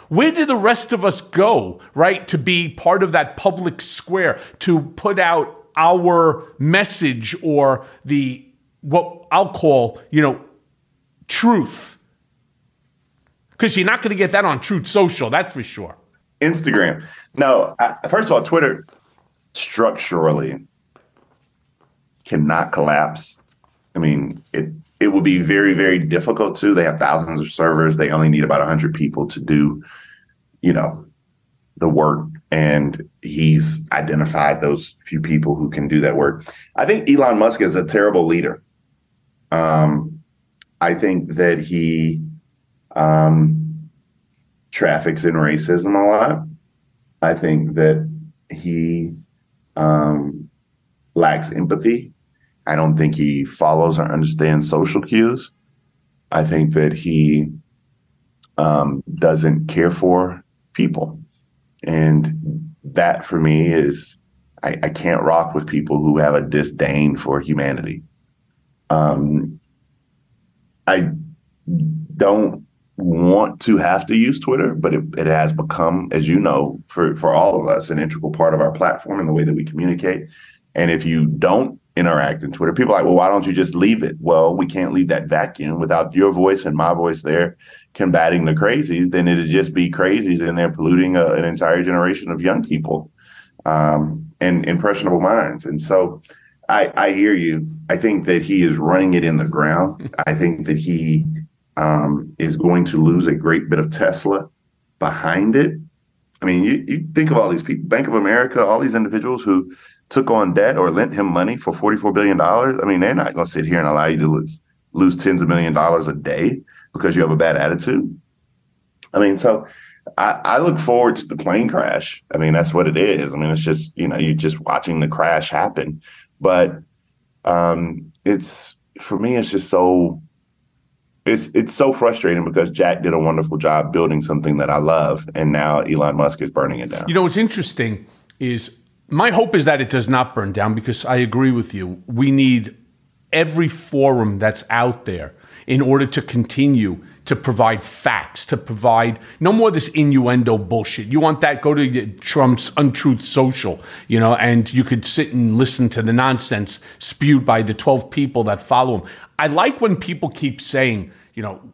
where do the rest of us go, right, to be part of that public square, to put out our message or the what I'll call, you know, truth? Because you're not going to get that on Truth Social, that's for sure. Instagram. No, I, uh, first of all, Twitter structurally cannot collapse. I mean, it it will be very very difficult to. They have thousands of servers. They only need about 100 people to do, you know, the work and he's identified those few people who can do that work. I think Elon Musk is a terrible leader. Um, I think that he um, traffics in racism a lot. I think that he um, lacks empathy. I don't think he follows or understands social cues. I think that he um, doesn't care for people. And that for me is, I, I, can't rock with people who have a disdain for humanity. Um, I don't want to have to use Twitter, but it, it has become, as you know, for, for all of us, an integral part of our platform and the way that we communicate. And if you don't interact in Twitter, people are like, well, why don't you just leave it? Well, we can't leave that vacuum without your voice and my voice there combating the crazies. Then it'd just be crazies and they're polluting a, an entire generation of young people um, and impressionable minds. And so I, I hear you. I think that he is running it in the ground. I think that he um, is going to lose a great bit of Tesla behind it. I mean, you, you think of all these people, Bank of America, all these individuals who took on debt or lent him money for $44 billion. I mean, they're not going to sit here and allow you to lose, lose tens of million dollars a day because you have a bad attitude. I mean, so I, I, look forward to the plane crash. I mean, that's what it is. I mean, it's just, you know, you're just watching the crash happen. But um, it's for me, it's just so it's it's so frustrating because Jack did a wonderful job building something that I love, and now Elon Musk is burning it down. You know what's interesting is my hope is that it does not burn down because I agree with you. We need every forum that's out there in order to continue to provide facts, to provide no more this innuendo bullshit. You want that? Go to Trump's Untruth Social, you know, and you could sit and listen to the nonsense spewed by the 12 people that follow him. I like when people keep saying, you know,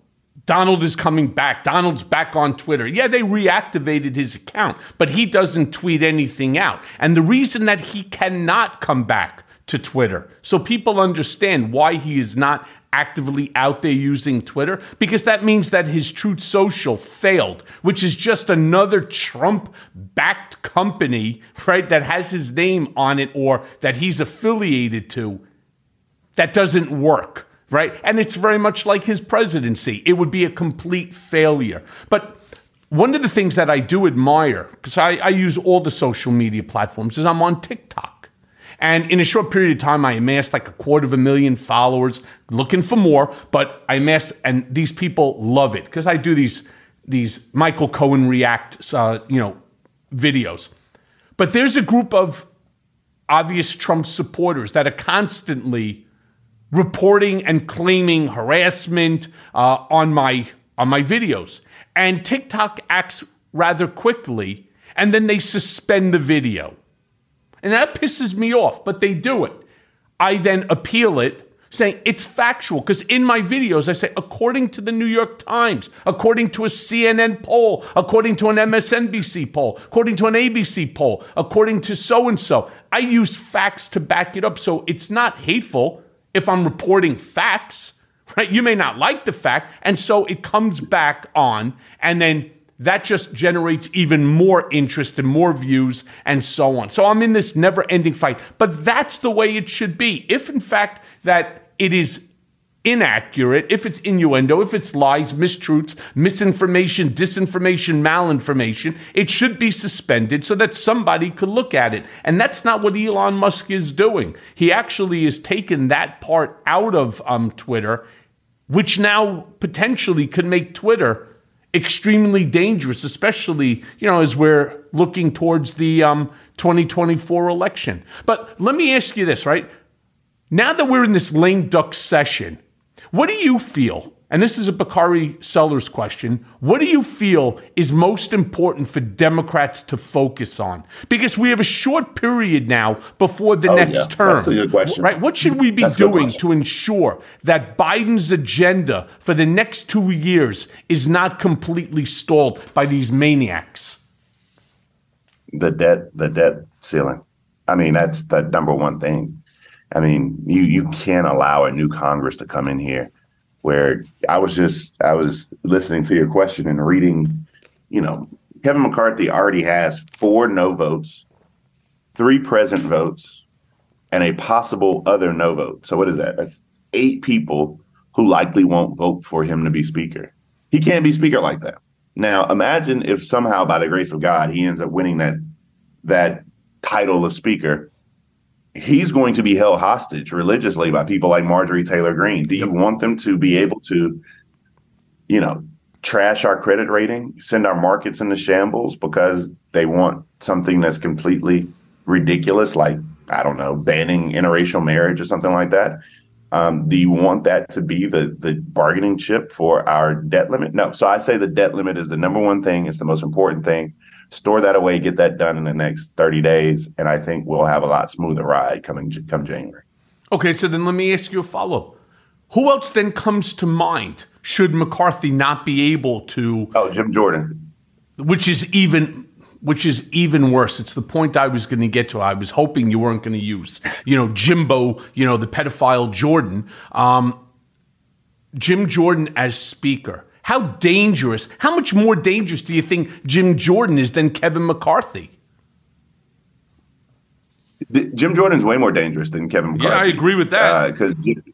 Donald is coming back. Donald's back on Twitter. Yeah, they reactivated his account, but he doesn't tweet anything out. And the reason that he cannot come back to Twitter, so people understand why he is not actively out there using Twitter, because that means that his Truth Social failed, which is just another Trump backed company, right, that has his name on it or that he's affiliated to. That doesn't work right? And it's very much like his presidency. It would be a complete failure. But one of the things that I do admire, because I, I, use all the social media platforms, is I'm on TikTok. And in a short period of time, I amassed like a quarter of a million followers, looking for more, but I amassed, and these people love it because I do these these Michael Cohen react, uh, you know, videos. But there's a group of obvious Trump supporters that are constantly reporting and claiming harassment uh, on my on my videos. And TikTok acts rather quickly, and then they suspend the video. And that pisses me off, but they do it. I then appeal it saying it's factual because in my videos I say according to the New York Times, according to a CNN poll, according to an MSNBC poll, according to an ABC poll, according to so and so. I use facts to back it up so it's not hateful if I'm reporting facts, right? You may not like the fact and so it comes back on and then that just generates even more interest and more views and so on. So I'm in this never ending fight. But that's the way it should be. If, in fact, that it is inaccurate, if it's innuendo, if it's lies, mistruths, misinformation, disinformation, malinformation, it should be suspended so that somebody could look at it. And that's not what Elon Musk is doing. He actually has taken that part out of um, Twitter, which now potentially could make Twitter extremely dangerous, especially you know as we're looking towards the um, 2024 election. But let me ask you this, right? Now that we're in this lame duck session, what do you feel? And this is a Bakari Sellers question. What do you feel is most important for Democrats to focus on? Because we have a short period now before the Oh, next yeah. term. That's a good question. Right? What should we be That's doing to ensure that Biden's agenda for the next two years is not completely stalled by these maniacs? the debt the debt ceiling. I mean, that's the number one thing. I mean, you you can't allow a new Congress to come in here where I was just I was listening to your question and reading, you know, Kevin McCarthy already has four no votes, three present votes, and a possible other no vote. So what is that? That's eight people who likely won't vote for him to be speaker. He can't be speaker like that. Now, imagine if somehow by the grace of God he ends up winning that that title of speaker. He's going to be held hostage religiously by people like Marjorie Taylor Greene. Do you want them to be able to, you know, trash our credit rating, send our markets into shambles because they want something that's completely ridiculous, like, I don't know, banning interracial marriage or something like that? Um, do you want that to be the the bargaining chip for our debt limit? No. So I say the debt limit is the number one thing. It's the most important thing. Store that away, get that done in the next 30 days, and I think we'll have a lot smoother ride coming come January. Okay, so then let me ask you a follow up. Who else then comes to mind should McCarthy not be able to? Oh, Jim Jordan. Which is even which is even worse. It's the point I was going to get to. I was hoping you weren't going to use, you know, Jimbo, you know, the pedophile Jordan, um, Jim Jordan as speaker. How dangerous? How much more dangerous do you think Jim Jordan is than Kevin McCarthy? Jim Jordan's way more dangerous than Kevin McCarthy. Yeah, I agree with that. Because Jim,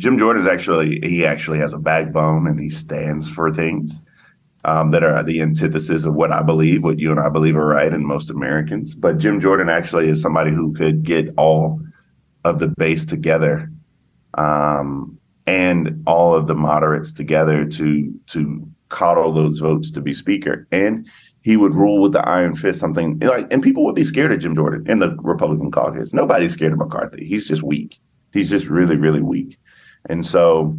Jim Jordan is actually he actually has a backbone and he stands for things um, that are the antithesis of what I believe, what you and I believe are right, and most Americans. But Jim Jordan actually is somebody who could get all of the base together um, and all of the moderates together to to coddle those votes to be speaker. And he would rule with the iron fist something like and people would be scared of jim jordan in the republican caucus. Nobody's scared of mccarthy. He's just weak. He's just really really weak. And so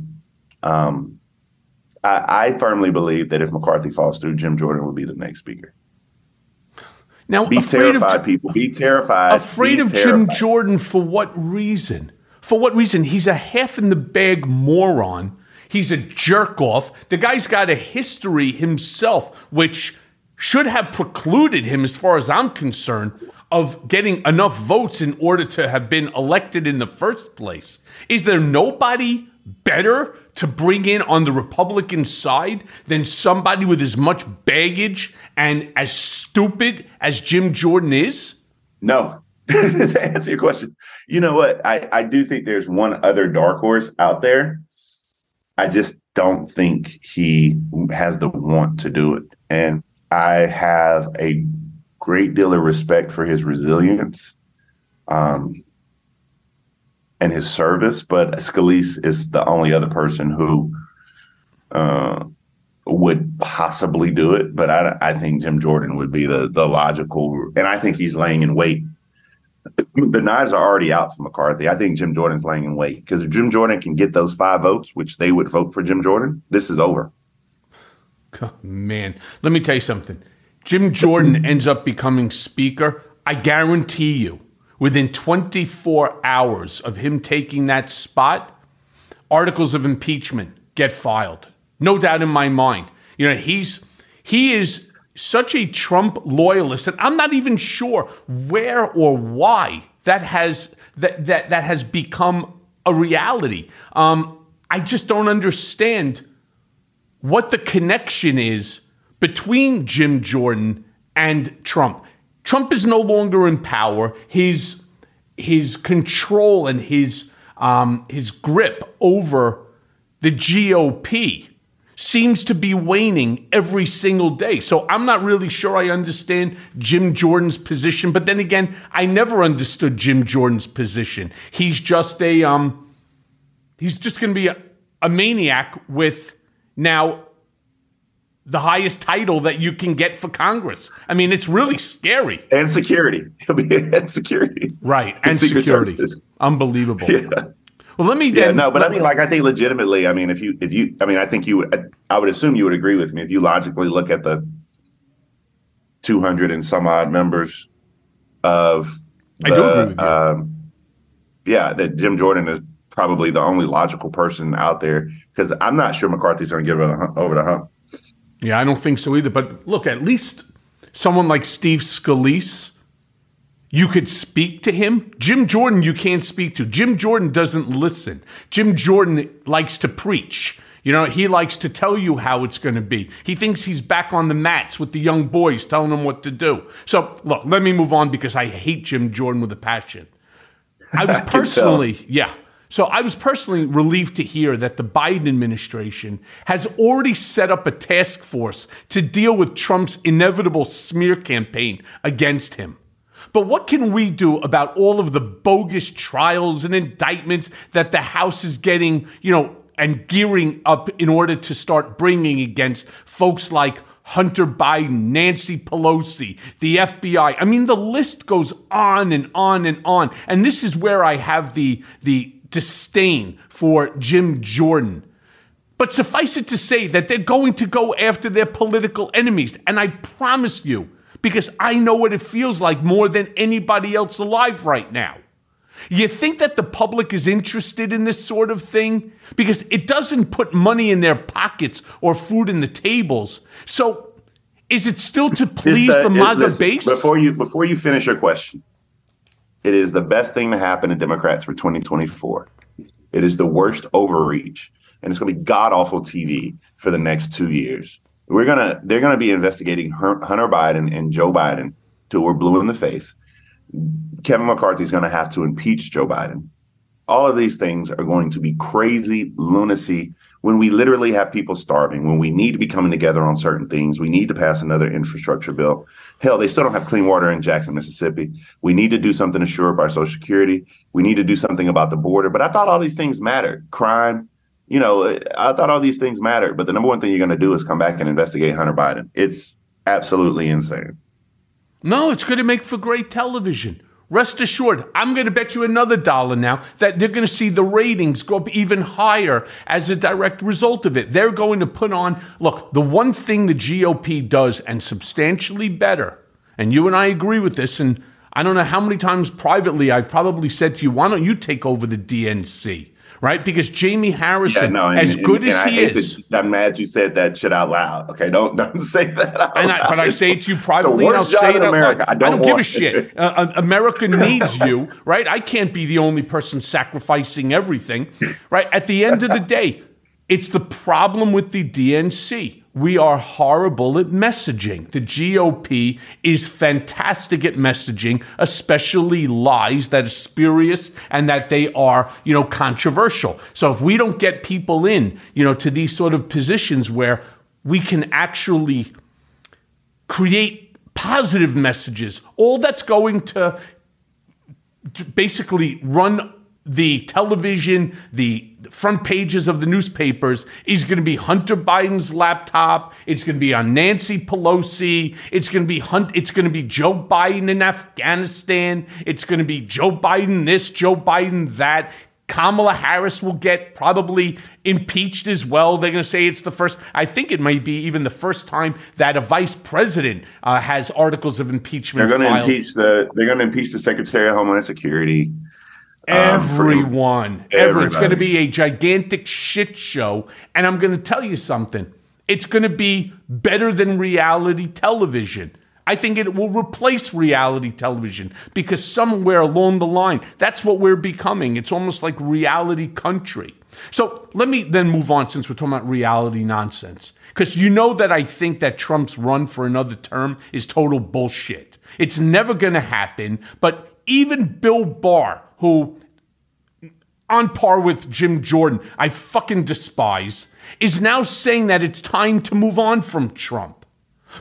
um, I, I firmly believe that if mccarthy falls through jim jordan will be the next speaker. Now, be afraid of terrified people. Be terrified. Afraid Be of terrified. Jim Jordan for what reason? For what reason? He's a half in the bag moron. He's a jerk off. The guy's got a history himself, which should have precluded him, as far as I'm concerned, of getting enough votes in order to have been elected in the first place. Is there nobody better to bring in on the Republican side than somebody with as much baggage and as stupid as Jim Jordan is? No. to answer your question, you know what? I, I do think there's one other dark horse out there. I just don't think he has the want to do it. And I have a great deal of respect for his resilience um, and his service, but Scalise is the only other person who uh, would possibly do it. But I, I think Jim Jordan would be the the logical, and I think he's laying in wait the knives are already out for McCarthy. I think Jim Jordan's laying in wait because if Jim Jordan can get those five votes, which they would vote for Jim Jordan, this is over. Man, let me tell you something. Jim Jordan ends up becoming Speaker, I guarantee you, within 24 hours of him taking that spot, articles of impeachment get filed. No doubt in my mind. You know, he's he is such a Trump loyalist, and I'm not even sure where or why that has that that that has become a reality. Um, I just don't understand what the connection is between Jim Jordan and Trump. Trump is no longer in power. His his control and his um, his grip over the GOP seems to be waning every single day. So I'm not really sure I understand Jim Jordan's position. But then again, I never understood Jim Jordan's position. He's just a um, he's just going to be a, a maniac with now the highest title that you can get for Congress. I mean, it's really scary. And security. He'll be and security. Right. And, and security. Services. Unbelievable. Yeah. Well, let me. Yeah, no, but I mean, like, I think legitimately, I mean, if you, if you, I mean, I think you would, I would assume you would agree with me if you logically look at the 200 and some odd members of. The, I do agree with you. Um, yeah, that Jim Jordan is probably the only logical person out there because I'm not sure McCarthy's going to give it over the hump. Yeah, I don't think so either. But look, at least someone like Steve Scalise you could speak to him. Jim Jordan, you can't speak to. Jim Jordan doesn't listen. Jim Jordan likes to preach. You know, he likes to tell you how it's going to be. He thinks he's back on the mats with the young boys telling them what to do. So, look, let me move on because I hate Jim Jordan with a passion. I was personally, yeah. So I was personally relieved to hear that the Biden administration has already set up a task force to deal with Trump's inevitable smear campaign against him. But what can we do about all of the bogus trials and indictments that the House is getting, you know, and gearing up in order to start bringing against folks like Hunter Biden, Nancy Pelosi, the FBI. I mean, the list goes on and on and on. And this is where I have the, the disdain for Jim Jordan. But suffice it to say that they're going to go after their political enemies. And I promise you, because I know what it feels like more than anybody else alive right now. You think that the public is interested in this sort of thing? Because it doesn't put money in their pockets or food in the tables. So is it still to please the, the MAGA listen, base? Before you before you finish your question, it is the best thing to happen to Democrats for 2024. It is the worst overreach, and it's going to be god awful TV for the next two years we're gonna they're gonna be investigating Hunter Biden and Joe Biden till we're blue in the face. Kevin McCarthy's going to have to impeach Joe Biden. All of these things are going to be crazy lunacy when we literally have people starving, when we need to be coming together on certain things. We need to pass another infrastructure bill. Hell, they still don't have clean water in Jackson, Mississippi. We need to do something to shore up our Social Security. We need to do something about the border. But I thought all these things mattered crime, you know, I thought all these things mattered, but the number one thing you're going to do is come back and investigate Hunter Biden. It's absolutely insane. No, it's going to make for great television. Rest assured, I'm going to bet you another dollar now that they're going to see the ratings go up even higher as a direct result of it. They're going to put on, look, the one thing the GOP does and substantially better, and you and I agree with this, and I don't know how many times privately I probably said to you, why don't you take over the DNC? Right? Because Jamie Harrison, yeah, no, and, as good and, as and he is, I'm mad you said that shit out loud. Okay, don't don't say that. Out and I, but I say it to you privately. It's the worst I'll job in America. I don't, I don't give a shit. Uh, uh, America needs you, right? I can't be the only person sacrificing everything, right? At the end of the day, it's the problem with the DNC we are horrible at messaging. The GOP is fantastic at messaging, especially lies that are spurious and that they are, you know, controversial. So if we don't get people in, you know, to these sort of positions where we can actually create positive messages, all that's going to basically run the television, the front pages of the newspapers is going to be Hunter Biden's laptop. It's going to be on Nancy Pelosi. It's going to be Hunt. It's going to be Joe Biden in Afghanistan. It's going to be Joe Biden this, Joe Biden that. Kamala Harris will get probably impeached as well. They're going to say it's the first, I think it might be even the first time that a vice president uh, has articles of impeachment. They're going to impeach the. They're going to impeach the Secretary of Homeland Security. Um, Everyone. Everyone. It's going to be a gigantic shit show. And I'm going to tell you something. It's going to be better than reality television. I think it will replace reality television because somewhere along the line, that's what we're becoming. It's almost like reality country. So let me then move on since we're talking about reality nonsense. Because you know that I think that Trump's run for another term is total bullshit. It's never going to happen. But even Bill Barr, who on par with Jim Jordan, I fucking despise, is now saying that it's time to move on from Trump.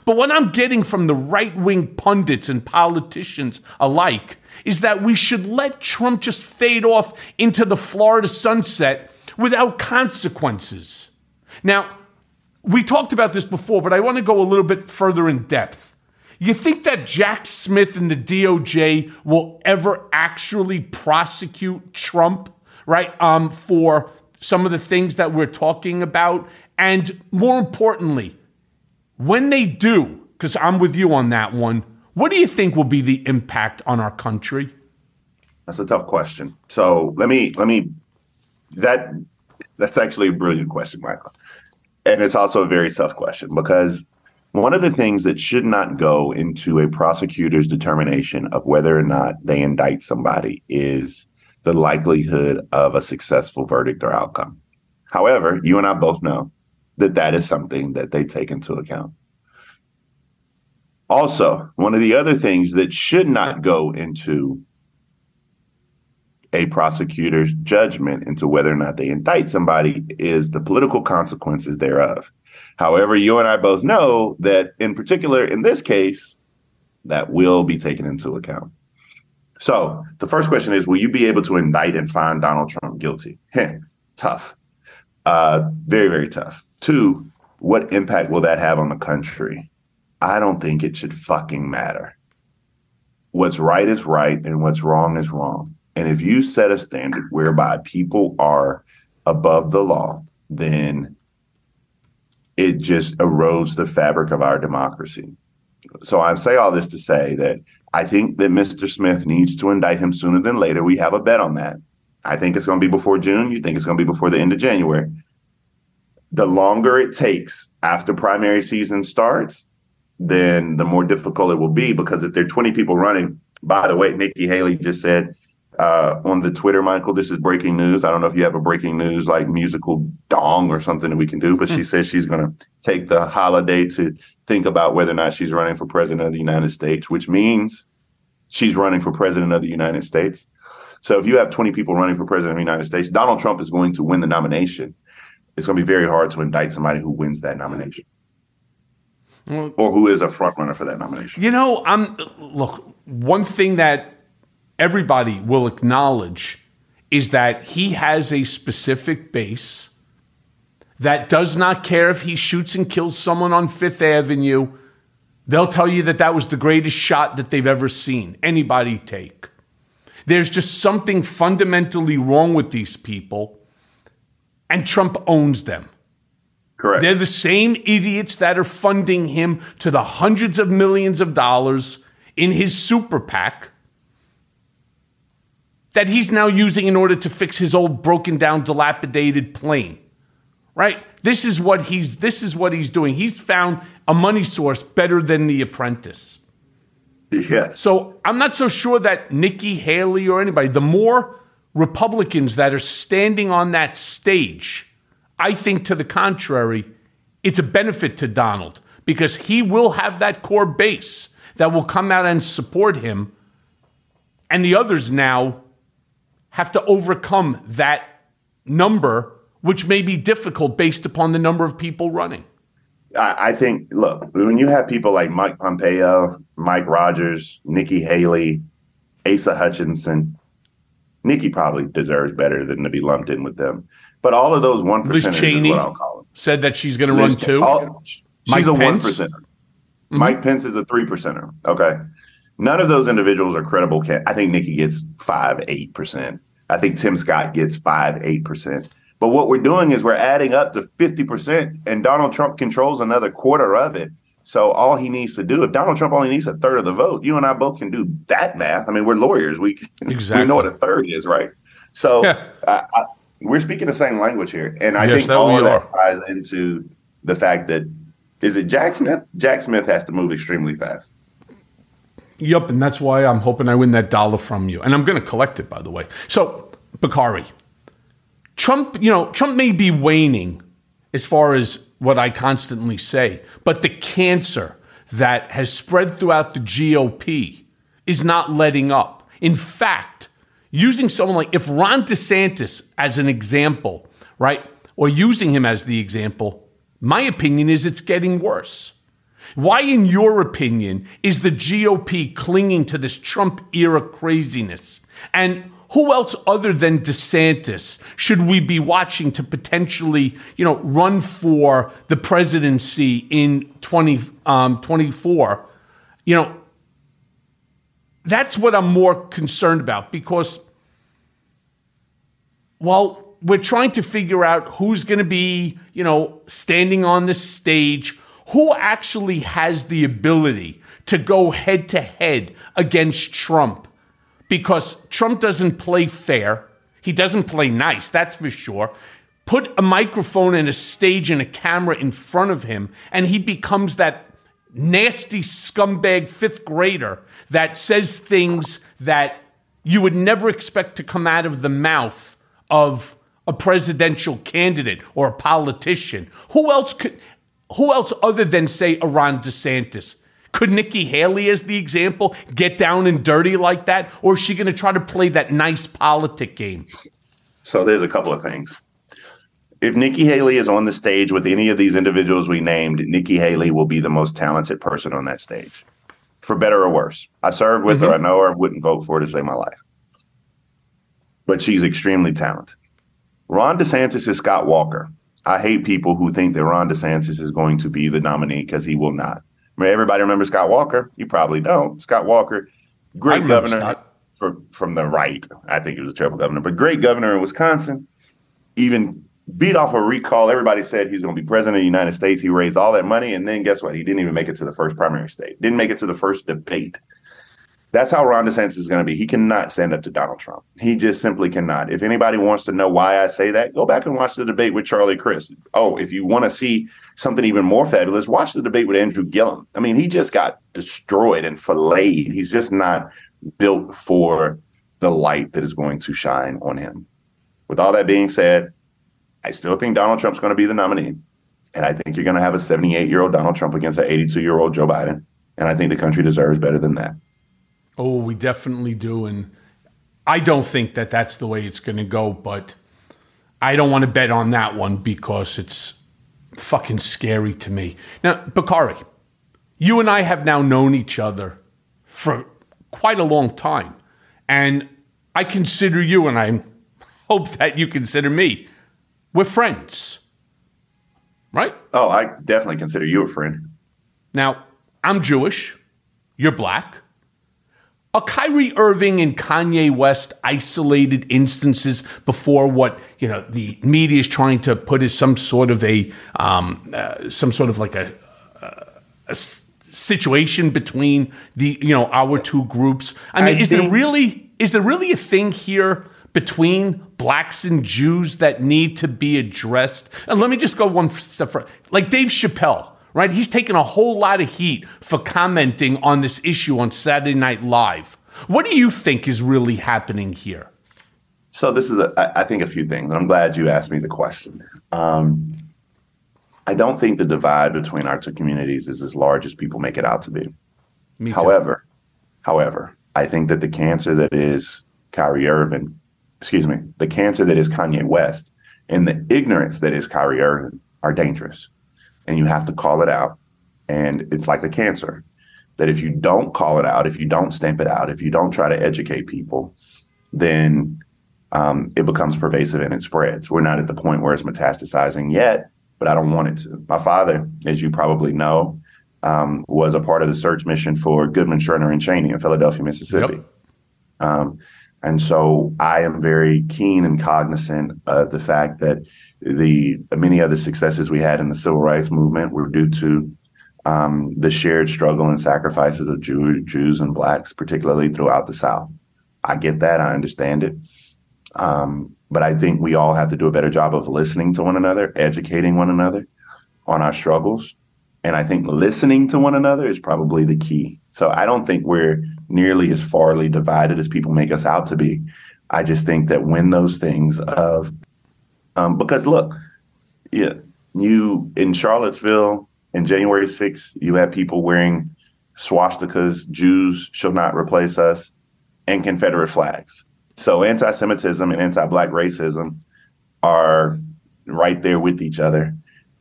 But what I'm getting from the right wing pundits and politicians alike is that we should let Trump just fade off into the Florida sunset without consequences. Now, we talked about this before, but I want to go a little bit further in depth. You think that Jack Smith and the DOJ will ever actually prosecute Trump, right, um, for some of the things that we're talking about? And more importantly, when they do, because I'm with you on that one, what do you think will be the impact on our country? That's a tough question. So let me let me that that's actually a brilliant question, Michael. And it's also a very tough question because one of the things that should not go into a prosecutor's determination of whether or not they indict somebody is the likelihood of a successful verdict or outcome. However, you and I both know that that is something that they take into account. Also, one of the other things that should not go into a prosecutor's judgment into whether or not they indict somebody is the political consequences thereof. However, you and I both know that, in particular, in this case, that will be taken into account. So, the first question is Will you be able to indict and find Donald Trump guilty? Heh, tough. Uh, very, very tough. Two, what impact will that have on the country? I don't think it should fucking matter. What's right is right and what's wrong is wrong. And if you set a standard whereby people are above the law, then it just erodes the fabric of our democracy. So I say all this to say that I think that Mr. Smith needs to indict him sooner than later. We have a bet on that. I think it's going to be before June. You think it's going to be before the end of January. The longer it takes after primary season starts, then the more difficult it will be because if there are 20 people running, by the way, Nikki Haley just said uh, on the Twitter, Michael, this is breaking news. I don't know if you have a breaking news like musical dong or something that we can do, but she says she's going to take the holiday to think about whether or not she's running for president of the United States, which means she's running for president of the United States. So if you have 20 people running for president of the United States, Donald Trump is going to win the nomination. It's going to be very hard to indict somebody who wins that nomination or who is a front runner for that nomination. You know, I'm look, one thing that everybody will acknowledge is that he has a specific base that does not care if he shoots and kills someone on Fifth Avenue. They'll tell you that that was the greatest shot that they've ever seen anybody take. There's just something fundamentally wrong with these people, and Trump owns them. Correct. They're the same idiots that are funding him to the hundreds of millions of dollars in his super PAC that he's now using in order to fix his old broken down dilapidated plane. Right? This is what he's this is what he's doing. He's found a money source better than the apprentice. Yes. So I'm not so sure that Nikki Haley or anybody, the more Republicans that are standing on that stage, I think to the contrary, it's a benefit to Donald because he will have that core base that will come out and support him. And the others now have to overcome that number, which may be difficult based upon the number of people running. I, I think, look, when you have people like Mike Pompeo, Mike Rogers, Nikki Haley, Asa Hutchinson, Nikki probably deserves better than to be lumped in with them. But all of those one Liz percenters is Cheney what I'll call them. said that she's going to run Liz- too. all- Mike she's a one percenter. Mm-hmm. Mike Pence is a three percenter. Okay. None of those individuals are credible. I think Nikki gets five, eight percent. I think Tim Scott gets five, eight percent. But what we're doing is we're adding up to 50%, and Donald Trump controls another quarter of it. So all he needs to do, if Donald Trump only needs a third of the vote, you and I both can do that math. I mean, we're lawyers. We, exactly. we know what a third is, right? So yeah. I, I, we're speaking the same language here. And I yes, think all of that ties into the fact that, is it Jack Smith? Jack Smith has to move extremely fast. Yep, and that's why I'm hoping I win that dollar from you. And I'm going to collect it, by the way. So, Bakari, Trump, you know, Trump may be waning as far as what I constantly say, but the cancer that has spread throughout the GOP is not letting up. In fact, using someone like if Ron DeSantis as an example, right, or using him as the example, my opinion is it's getting worse. Why, in your opinion, is the GOP clinging to this Trump era craziness? And who else other than DeSantis should we be watching to potentially, you know, run for the presidency in 2024? Um, you know, that's what I'm more concerned about because while we're trying to figure out who's going to be, you know, standing on the stage, who actually has the ability to go head to head against Trump because Trump doesn't play fair. He doesn't play nice, that's for sure. Put a microphone and a stage and a camera in front of him, and he becomes that nasty scumbag fifth grader that says things that you would never expect to come out of the mouth of a presidential candidate or a politician. Who else could who else other than say a Ron DeSantis could Nikki Haley, as the example, get down and dirty like that? Or is she going to try to play that nice politic game? So there's a couple of things. If Nikki Haley is on the stage with any of these individuals we named, Nikki Haley will be the most talented person on that stage, for better or worse. I served with mm-hmm. her. I know her. I wouldn't vote for her to save my life. But she's extremely talented. Ron DeSantis is Scott Walker. I hate people who think that Ron DeSantis is going to be the nominee because he will not. Everybody remember Scott Walker. You probably don't. Scott Walker, great governor for, from the right. I think he was a terrible governor, but great governor in Wisconsin. Even beat off a recall. Everybody said he's going to be president of the United States. He raised all that money, and then guess what? He didn't even make it to the first primary state. Didn't make it to the first debate. That's how Ron DeSantis is going to be. He cannot stand up to Donald Trump. He just simply cannot. If anybody wants to know why I say that, go back and watch the debate with Charlie Crist. Oh, if you want to see something even more fabulous, watch the debate with Andrew Gillum. I mean, he just got destroyed and filleted. He's just not built for the light that is going to shine on him. With all that being said, I still think Donald Trump's going to be the nominee. And I think you're going to have a 78 year old Donald Trump against an 82 year old Joe Biden. And I think the country deserves better than that. Oh, we definitely do. And I don't think that that's the way it's going to go, but I don't want to bet on that one because it's fucking scary to me. Now, Bakari, you and I have now known each other for quite a long time. And I consider you, and I hope that you consider me, we're friends. Right? Oh, I definitely consider you a friend. Now, I'm Jewish. You're black. Are Kyrie Irving and Kanye West isolated instances before what you know the media is trying to put as some sort of a um, uh, some sort of like a, a, situation between the you know our two groups? I mean, I is think- there really is there really a thing here? between blacks and Jews that need to be addressed. And let me just go one step further. Like Dave Chappelle, right? He's taken a whole lot of heat for commenting on this issue on Saturday Night Live. What do you think is really happening here? So this is, a, I think, a few things. I'm glad you asked me the question. Um, I don't think the divide between our two communities is as large as people make it out to be. Me however, however, I think that the cancer that is Kyrie Irving, excuse me, the cancer that is Kanye West, and the ignorance that is Kyrie Irving are dangerous and you have to call it out. And it's like a cancer that if you don't call it out, if you don't stamp it out, if you don't try to educate people, then um, it becomes pervasive and it spreads. We're not at the point where it's metastasizing yet, but I don't want it to. My father, as you probably know, um, was a part of the search mission for Goodman, Schwerner, and Chaney in Philadelphia, Mississippi. Yep. Um, And so I am very keen and cognizant of the fact that the many of the successes we had in the civil rights movement were due to um, the shared struggle and sacrifices of Jew, Jews and blacks, particularly throughout the South. I get that. I understand it. Um, but I think we all have to do a better job of listening to one another, educating one another on our struggles. And I think listening to one another is probably the key. So I don't think we're nearly as farly divided as people make us out to be. I just think that when those things of, um, because look, yeah, you in Charlottesville in January 6th, you had people wearing swastikas, Jews shall not replace us, and Confederate flags. So anti Semitism and anti Black racism are right there with each other.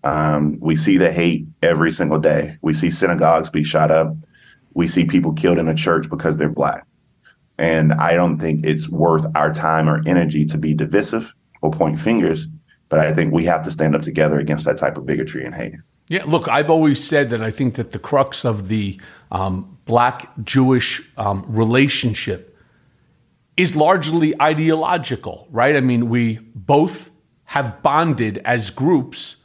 Um, we see the hate every single day. We see synagogues be shot up. We see people killed in a church because they're Black. And I don't think it's worth our time or energy to be divisive or point fingers. But I think we have to stand up together against that type of bigotry and hate. Yeah, look, I've always said that I think that the crux of the um, black Jewish um, relationship is largely ideological, right? I mean, we both have bonded as groups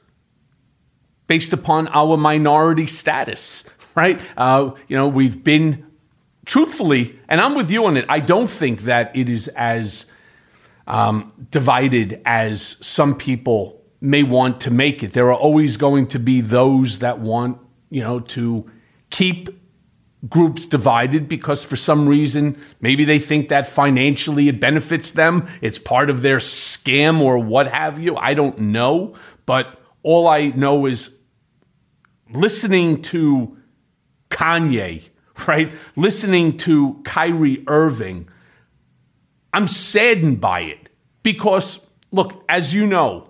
based upon our minority status, right? Uh, you know, we've been truthfully, and I'm with you on it. I don't think that it is as um, divided as some people may want to make it. There are always going to be those that want, you know, to keep groups divided because for some reason maybe they think that financially it benefits them. It's part of their scam or what have you. I don't know, but all I know is listening to Kanye, right? Listening to Kyrie Irving, I'm saddened by it because look, as you know,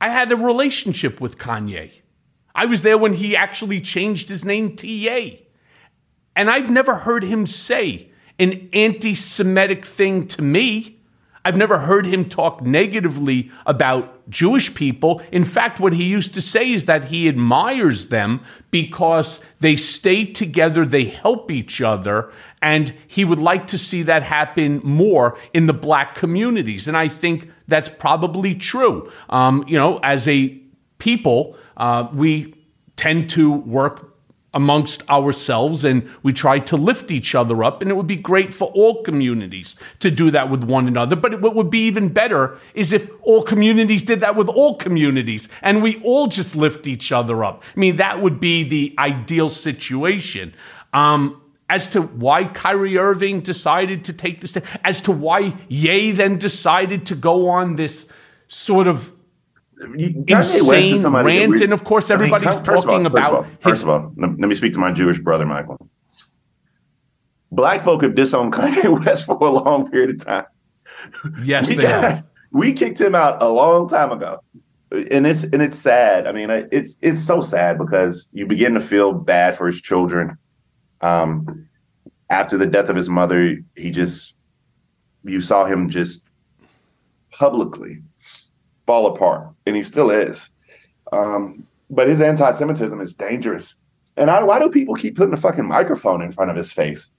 I had a relationship with Kanye. I was there when he actually changed his name Ye. And I've never heard him say an anti Semitic thing to me. I've never heard him talk negatively about Jewish people. In fact, what he used to say is that he admires them because they stay together, they help each other, and he would like to see that happen more in the black communities. And I think that's probably true. Um, you know, as a people, uh, we tend to work amongst ourselves and we try to lift each other up. And it would be great for all communities to do that with one another. But what would be even better is if all communities did that with all communities and we all just lift each other up. I mean, that would be the ideal situation. Um, as to why Kyrie Irving decided to take this, as to why Ye then decided to go on this sort of insane rant, and of course everybody's I mean, talking all, about. First of all, first of all let me speak to my Jewish brother, Michael. Black folk have disowned Kanye West for a long period of time. Yes, we they got, have. We kicked him out a long time ago, and it's and it's sad. I mean, it's it's so sad because you begin to feel bad for his children. Um, after the death of his mother, he just you saw him just publicly fall apart, and he still is. Um, but his anti-Semitism is dangerous. And I, why do people keep putting a fucking microphone in front of his face?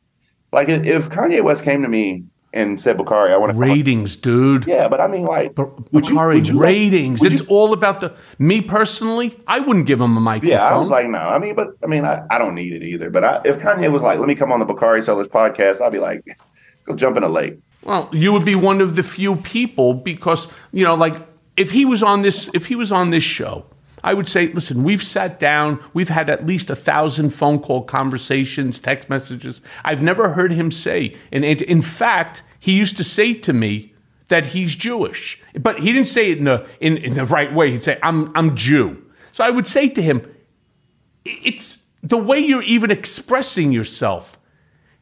Like if Kanye West came to me and said, "Bakari, I want to ratings, dude." Yeah, but I mean, like, Bakari, you, you ratings. Let, it's you, all about the. Me personally, I wouldn't give him a microphone. Yeah, I was like, no. I mean, but I mean, I, I don't need it either. But I, if Kanye was like, "Let me come on the Bakari Sellers podcast," I'd be like, "Go jump in a lake." Well, you would be one of the few people because you know, like if he was on this if he was on this show, I would say, listen, we've sat down, we've had at least a thousand phone call conversations, text messages. I've never heard him say, and in fact, he used to say to me that he's Jewish, but he didn't say it in the in, in the right way. He'd say, "I'm I'm Jew." So I would say to him, it's the way you're even expressing yourself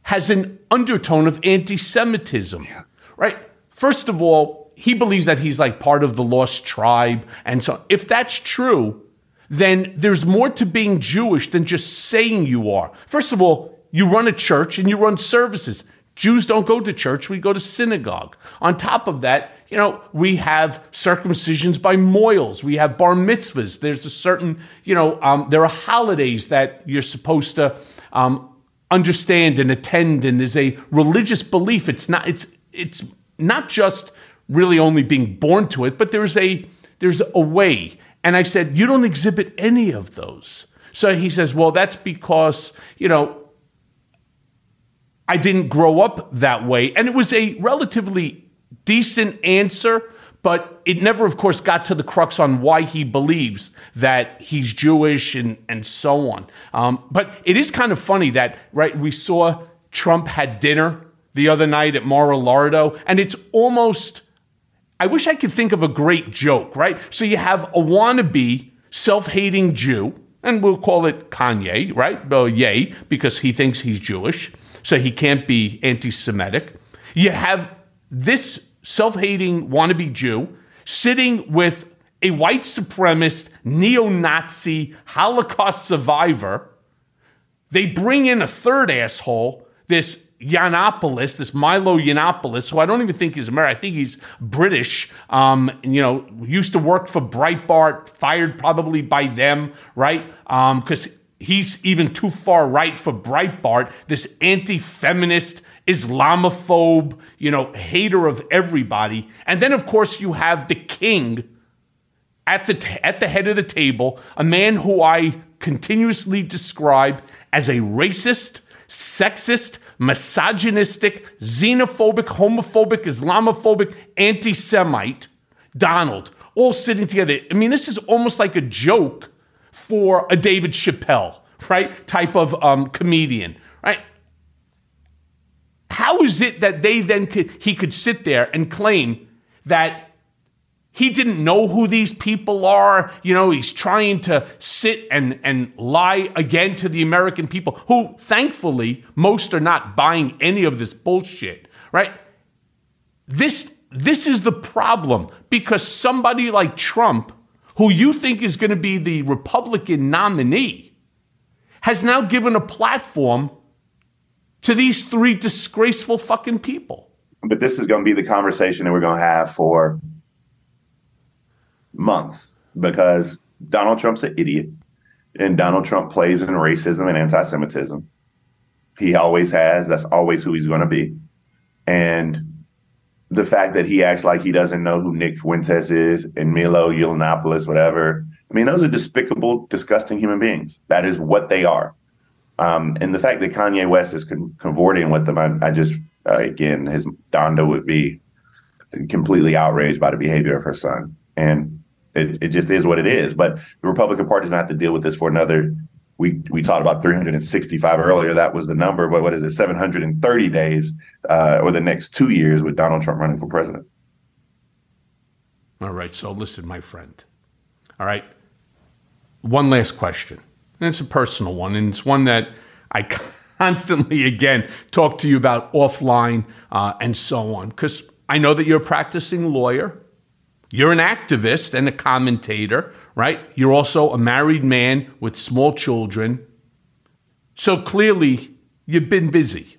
has an undertone of anti-Semitism, yeah. right? First of all, he believes that he's like part of the lost tribe. And so, if that's true, then there's more to being Jewish than just saying you are. First of all, you run a church and you run services. Jews don't go to church, we go to synagogue. On top of that, you know, we have circumcisions by mohels, we have bar mitzvahs. There's a certain, you know, um, there are holidays that you're supposed to um, understand and attend and there's a religious belief it's not it's it's not just really only being born to it but there's a there's a way. And i said you don't exhibit any of those. So he says well that's because you know i didn't grow up that way. And it was a relatively decent answer but it never, of course, got to the crux on why he believes that he's Jewish and, and so on. Um, but it is kind of funny that, right, we saw Trump had dinner the other night at Mar-a-Lardo, and it's almost, I wish I could think of a great joke, right? So you have a wannabe self-hating Jew, and we'll call it Kanye, right? Well, yay, because he thinks he's Jewish, so he can't be anti-Semitic. You have this self hating wannabe Jew sitting with a white supremacist, neo Nazi, Holocaust survivor. They bring in a third asshole, this Yiannopoulos, this Milo Yiannopoulos, who I don't even think is American. I think he's British. Um, you know, used to work for Breitbart, fired probably by them, right? Because um, he's even too far right for Breitbart. This anti-feminist Islamophobe, you know, hater of everybody. And then, of course, you have the king at the, t- at the head of the table, a man who I continuously describe as a racist, sexist, misogynistic, xenophobic, homophobic, Islamophobic, anti Semite, Donald, all sitting together. I mean, this is almost like a joke for a David Chappelle, right? Type of um, comedian, right? How is it that they then could, he could sit there and claim that he didn't know who these people are? You know, he's trying to sit and, and lie again to the American people, who thankfully most are not buying any of this bullshit, right? This, this is the problem because somebody like Trump, who you think is going to be the Republican nominee, has now given a platform to these three disgraceful fucking people. But this is going to be the conversation that we're going to have for months because Donald Trump's an idiot and Donald Trump plays in racism and anti Semitism. He always has. That's always who he's going to be. And the fact that he acts like he doesn't know who Nick Fuentes is and Milo Yiannopoulos, whatever. I mean, those are despicable, disgusting human beings. That is what they are. Um, and the fact that Kanye West is con- cavorting with them, I, I just, uh, again, his Donda would be completely outraged by the behavior of her son. And it, it just is what it is. But the Republican Party is going to have to deal with this for another. We, we talked about 365 earlier. That was the number. But what is it? 730 days uh, or the next two years with Donald Trump running for president. All right. So listen, my friend. All right. One last question. And it's a personal one, and it's one that I constantly, again, talk to you about offline uh, and so on, because I know that you're a practicing lawyer. You're an activist and a commentator, right? You're also a married man with small children. So clearly, you've been busy.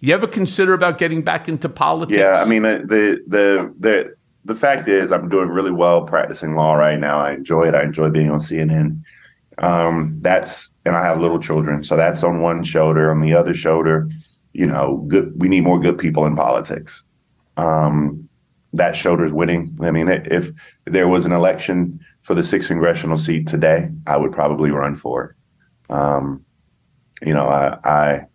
You ever consider about getting back into politics? Yeah, I mean uh, the the the the fact is, I'm doing really well practicing law right now. I enjoy it. I enjoy being on CNN. Um, that's and I have little children, so that's on one shoulder. On the other shoulder, you know, good. We need more good people in politics. Um, that shoulder's winning. I mean, if there was an election for the sixth congressional seat today, I would probably run for it. Um, you know, I, I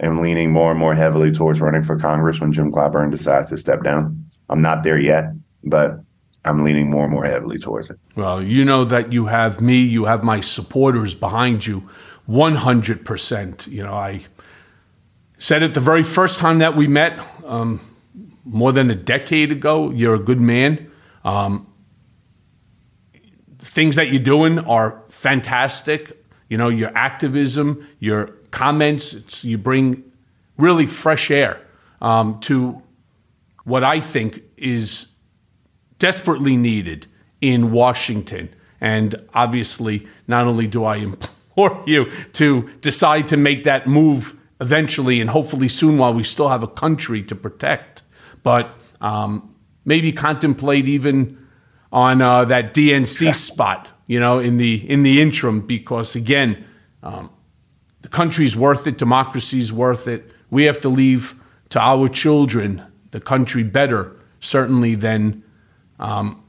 am leaning more and more heavily towards running for Congress when Jim Clyburn decides to step down. I'm not there yet, but I'm leaning more and more heavily towards it. Well, you know that you have me, you have my supporters behind you 100%. You know, I said it the very first time that we met, um, more than a decade ago. You're a good man. Um, things that you're doing are fantastic. You know, your activism, your comments, you bring really fresh air um, to what I think is desperately needed in Washington. And obviously, not only do I implore you to decide to make that move eventually and hopefully soon while we still have a country to protect, but um, maybe contemplate even on uh, that DNC spot, you know, in the in the interim, because again, um, The country's worth it, democracy's worth it. We have to leave to our children the country better, certainly, than um,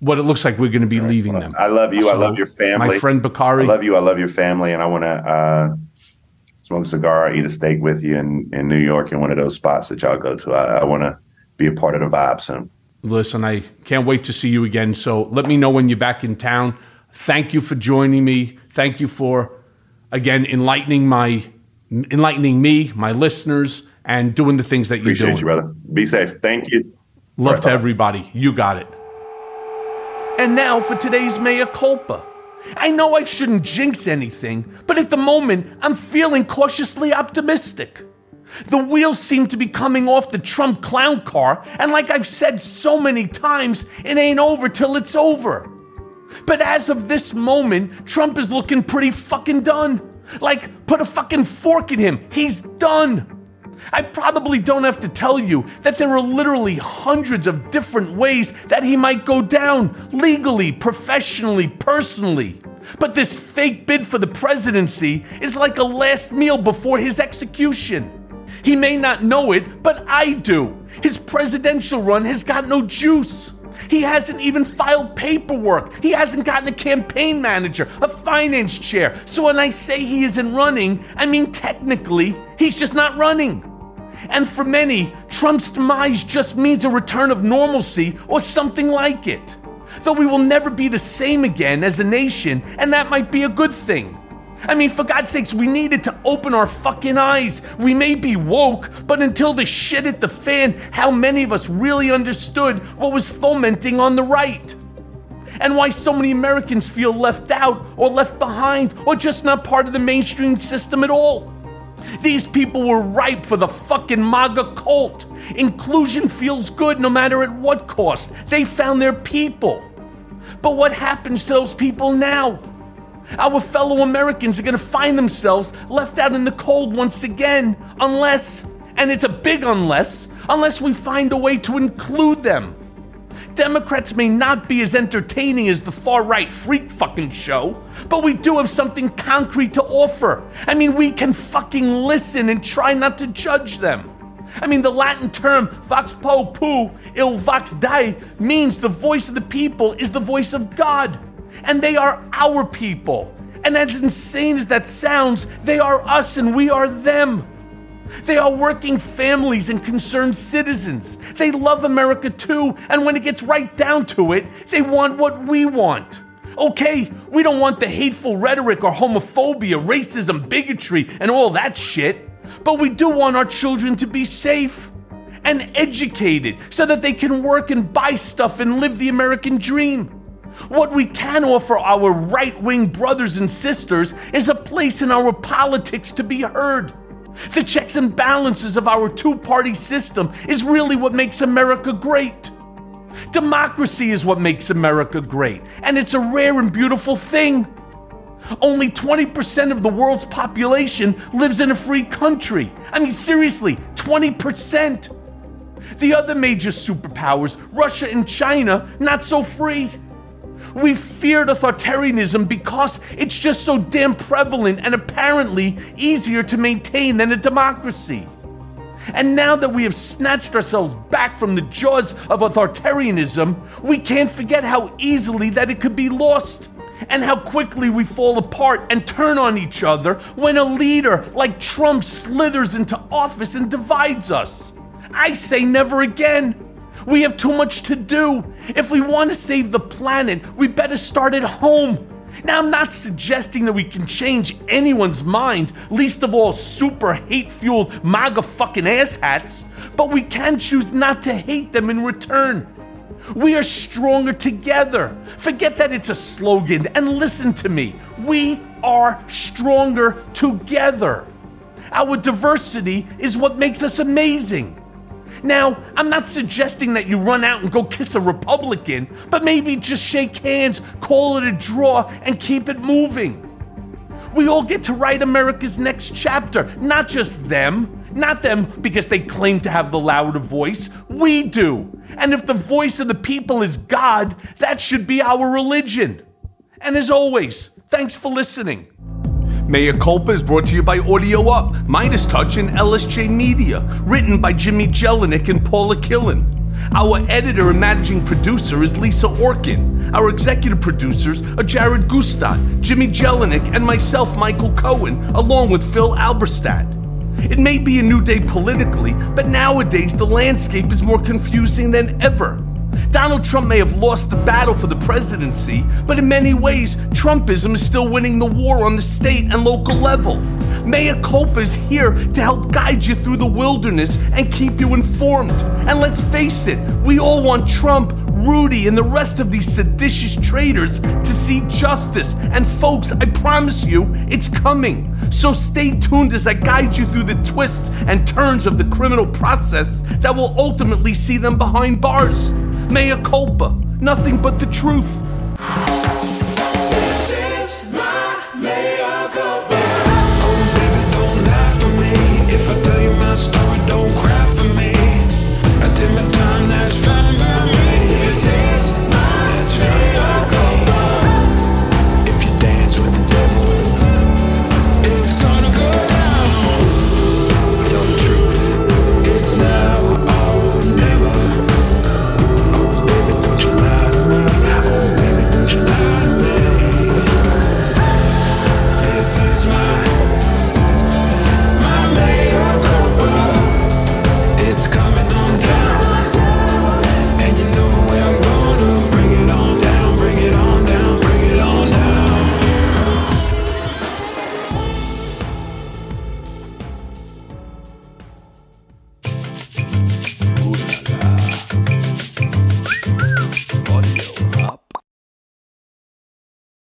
what it looks like we're going to be leaving them. I love you. I love your family. My friend Bakari. I love you. I love your family, and I want to uh, smoke a cigar, eat a steak with you in, in New York in one of those spots that y'all go to. I, I want to be a part of the vibe soon. Listen, I can't wait to see you again. So let me know when you're back in town. Thank you for joining me. Thank you for again enlightening my enlightening me, my listeners, and doing the things that you're doing. Appreciate you, brother. Be safe. Thank you. Love right, to bye-bye. everybody. You got it. And now for today's mea culpa. I know I shouldn't jinx anything, but at the moment, I'm feeling cautiously optimistic. The wheels seem to be coming off the Trump clown car, and like I've said so many times, it ain't over till it's over. But as of this moment, Trump is looking pretty fucking done. Like, put a fucking fork in him. He's done. I probably don't have to tell you that there are literally hundreds of different ways that he might go down legally, professionally, personally. But this fake bid for the presidency is like a last meal before his execution. He may not know it, but I do. His presidential run has got no juice. He hasn't even filed paperwork. He hasn't gotten a campaign manager, a finance chair. So when I say he isn't running, I mean technically, he's just not running. And for many, Trump's demise just means a return of normalcy or something like it. Though we will never be the same again as a nation, and that might be a good thing. I mean, for God's sakes, we needed to open our fucking eyes. We may be woke, but until the shit hit the fan, how many of us really understood what was fomenting on the right? And why so many Americans feel left out or left behind or just not part of the mainstream system at all? These people were ripe for the fucking MAGA cult. Inclusion feels good no matter at what cost. They found their people. But what happens to those people now? Our fellow Americans are going to find themselves left out in the cold once again, unless, and it's a big unless, unless we find a way to include them. Democrats may not be as entertaining as the far right freak fucking show, but we do have something concrete to offer. I mean, we can fucking listen and try not to judge them. I mean, the Latin term vox populi il vox dei means the voice of the people is the voice of God, and they are our people. And as insane as that sounds, they are us and we are them. They are working families and concerned citizens. They love America too, and when it gets right down to it, they want what we want. Okay, we don't want the hateful rhetoric or homophobia, racism, bigotry, and all that shit, but we do want our children to be safe and educated so that they can work and buy stuff and live the American dream. What we can offer our right wing brothers and sisters is a place in our politics to be heard. The checks and balances of our two party system is really what makes America great. Democracy is what makes America great, and it's a rare and beautiful thing. Only 20% of the world's population lives in a free country. I mean, seriously, 20%. The other major superpowers, Russia and China, not so free. We feared authoritarianism because it's just so damn prevalent and apparently easier to maintain than a democracy. And now that we have snatched ourselves back from the jaws of authoritarianism, we can't forget how easily that it could be lost. And how quickly we fall apart and turn on each other when a leader like Trump slithers into office and divides us. I say never again. We have too much to do. If we want to save the planet, we better start at home. Now, I'm not suggesting that we can change anyone's mind, least of all super hate fueled MAGA fucking asshats, but we can choose not to hate them in return. We are stronger together. Forget that it's a slogan and listen to me. We are stronger together. Our diversity is what makes us amazing. Now, I'm not suggesting that you run out and go kiss a Republican, but maybe just shake hands, call it a draw, and keep it moving. We all get to write America's next chapter, not just them. Not them because they claim to have the louder voice. We do. And if the voice of the people is God, that should be our religion. And as always, thanks for listening. Mea Culpa is brought to you by Audio Up, Midas Touch, and LSJ Media. Written by Jimmy Jelinek and Paula Killen. Our editor and managing producer is Lisa Orkin. Our executive producers are Jared Gustadt, Jimmy Jelinek, and myself, Michael Cohen, along with Phil Alberstadt. It may be a new day politically, but nowadays the landscape is more confusing than ever. Donald Trump may have lost the battle for the presidency, but in many ways, Trumpism is still winning the war on the state and local level. Mea Culpa is here to help guide you through the wilderness and keep you informed. And let's face it, we all want Trump, Rudy, and the rest of these seditious traitors to see justice. And folks, I promise you, it's coming. So stay tuned as I guide you through the twists and turns of the criminal process that will ultimately see them behind bars. Mea culpa, nothing but the truth.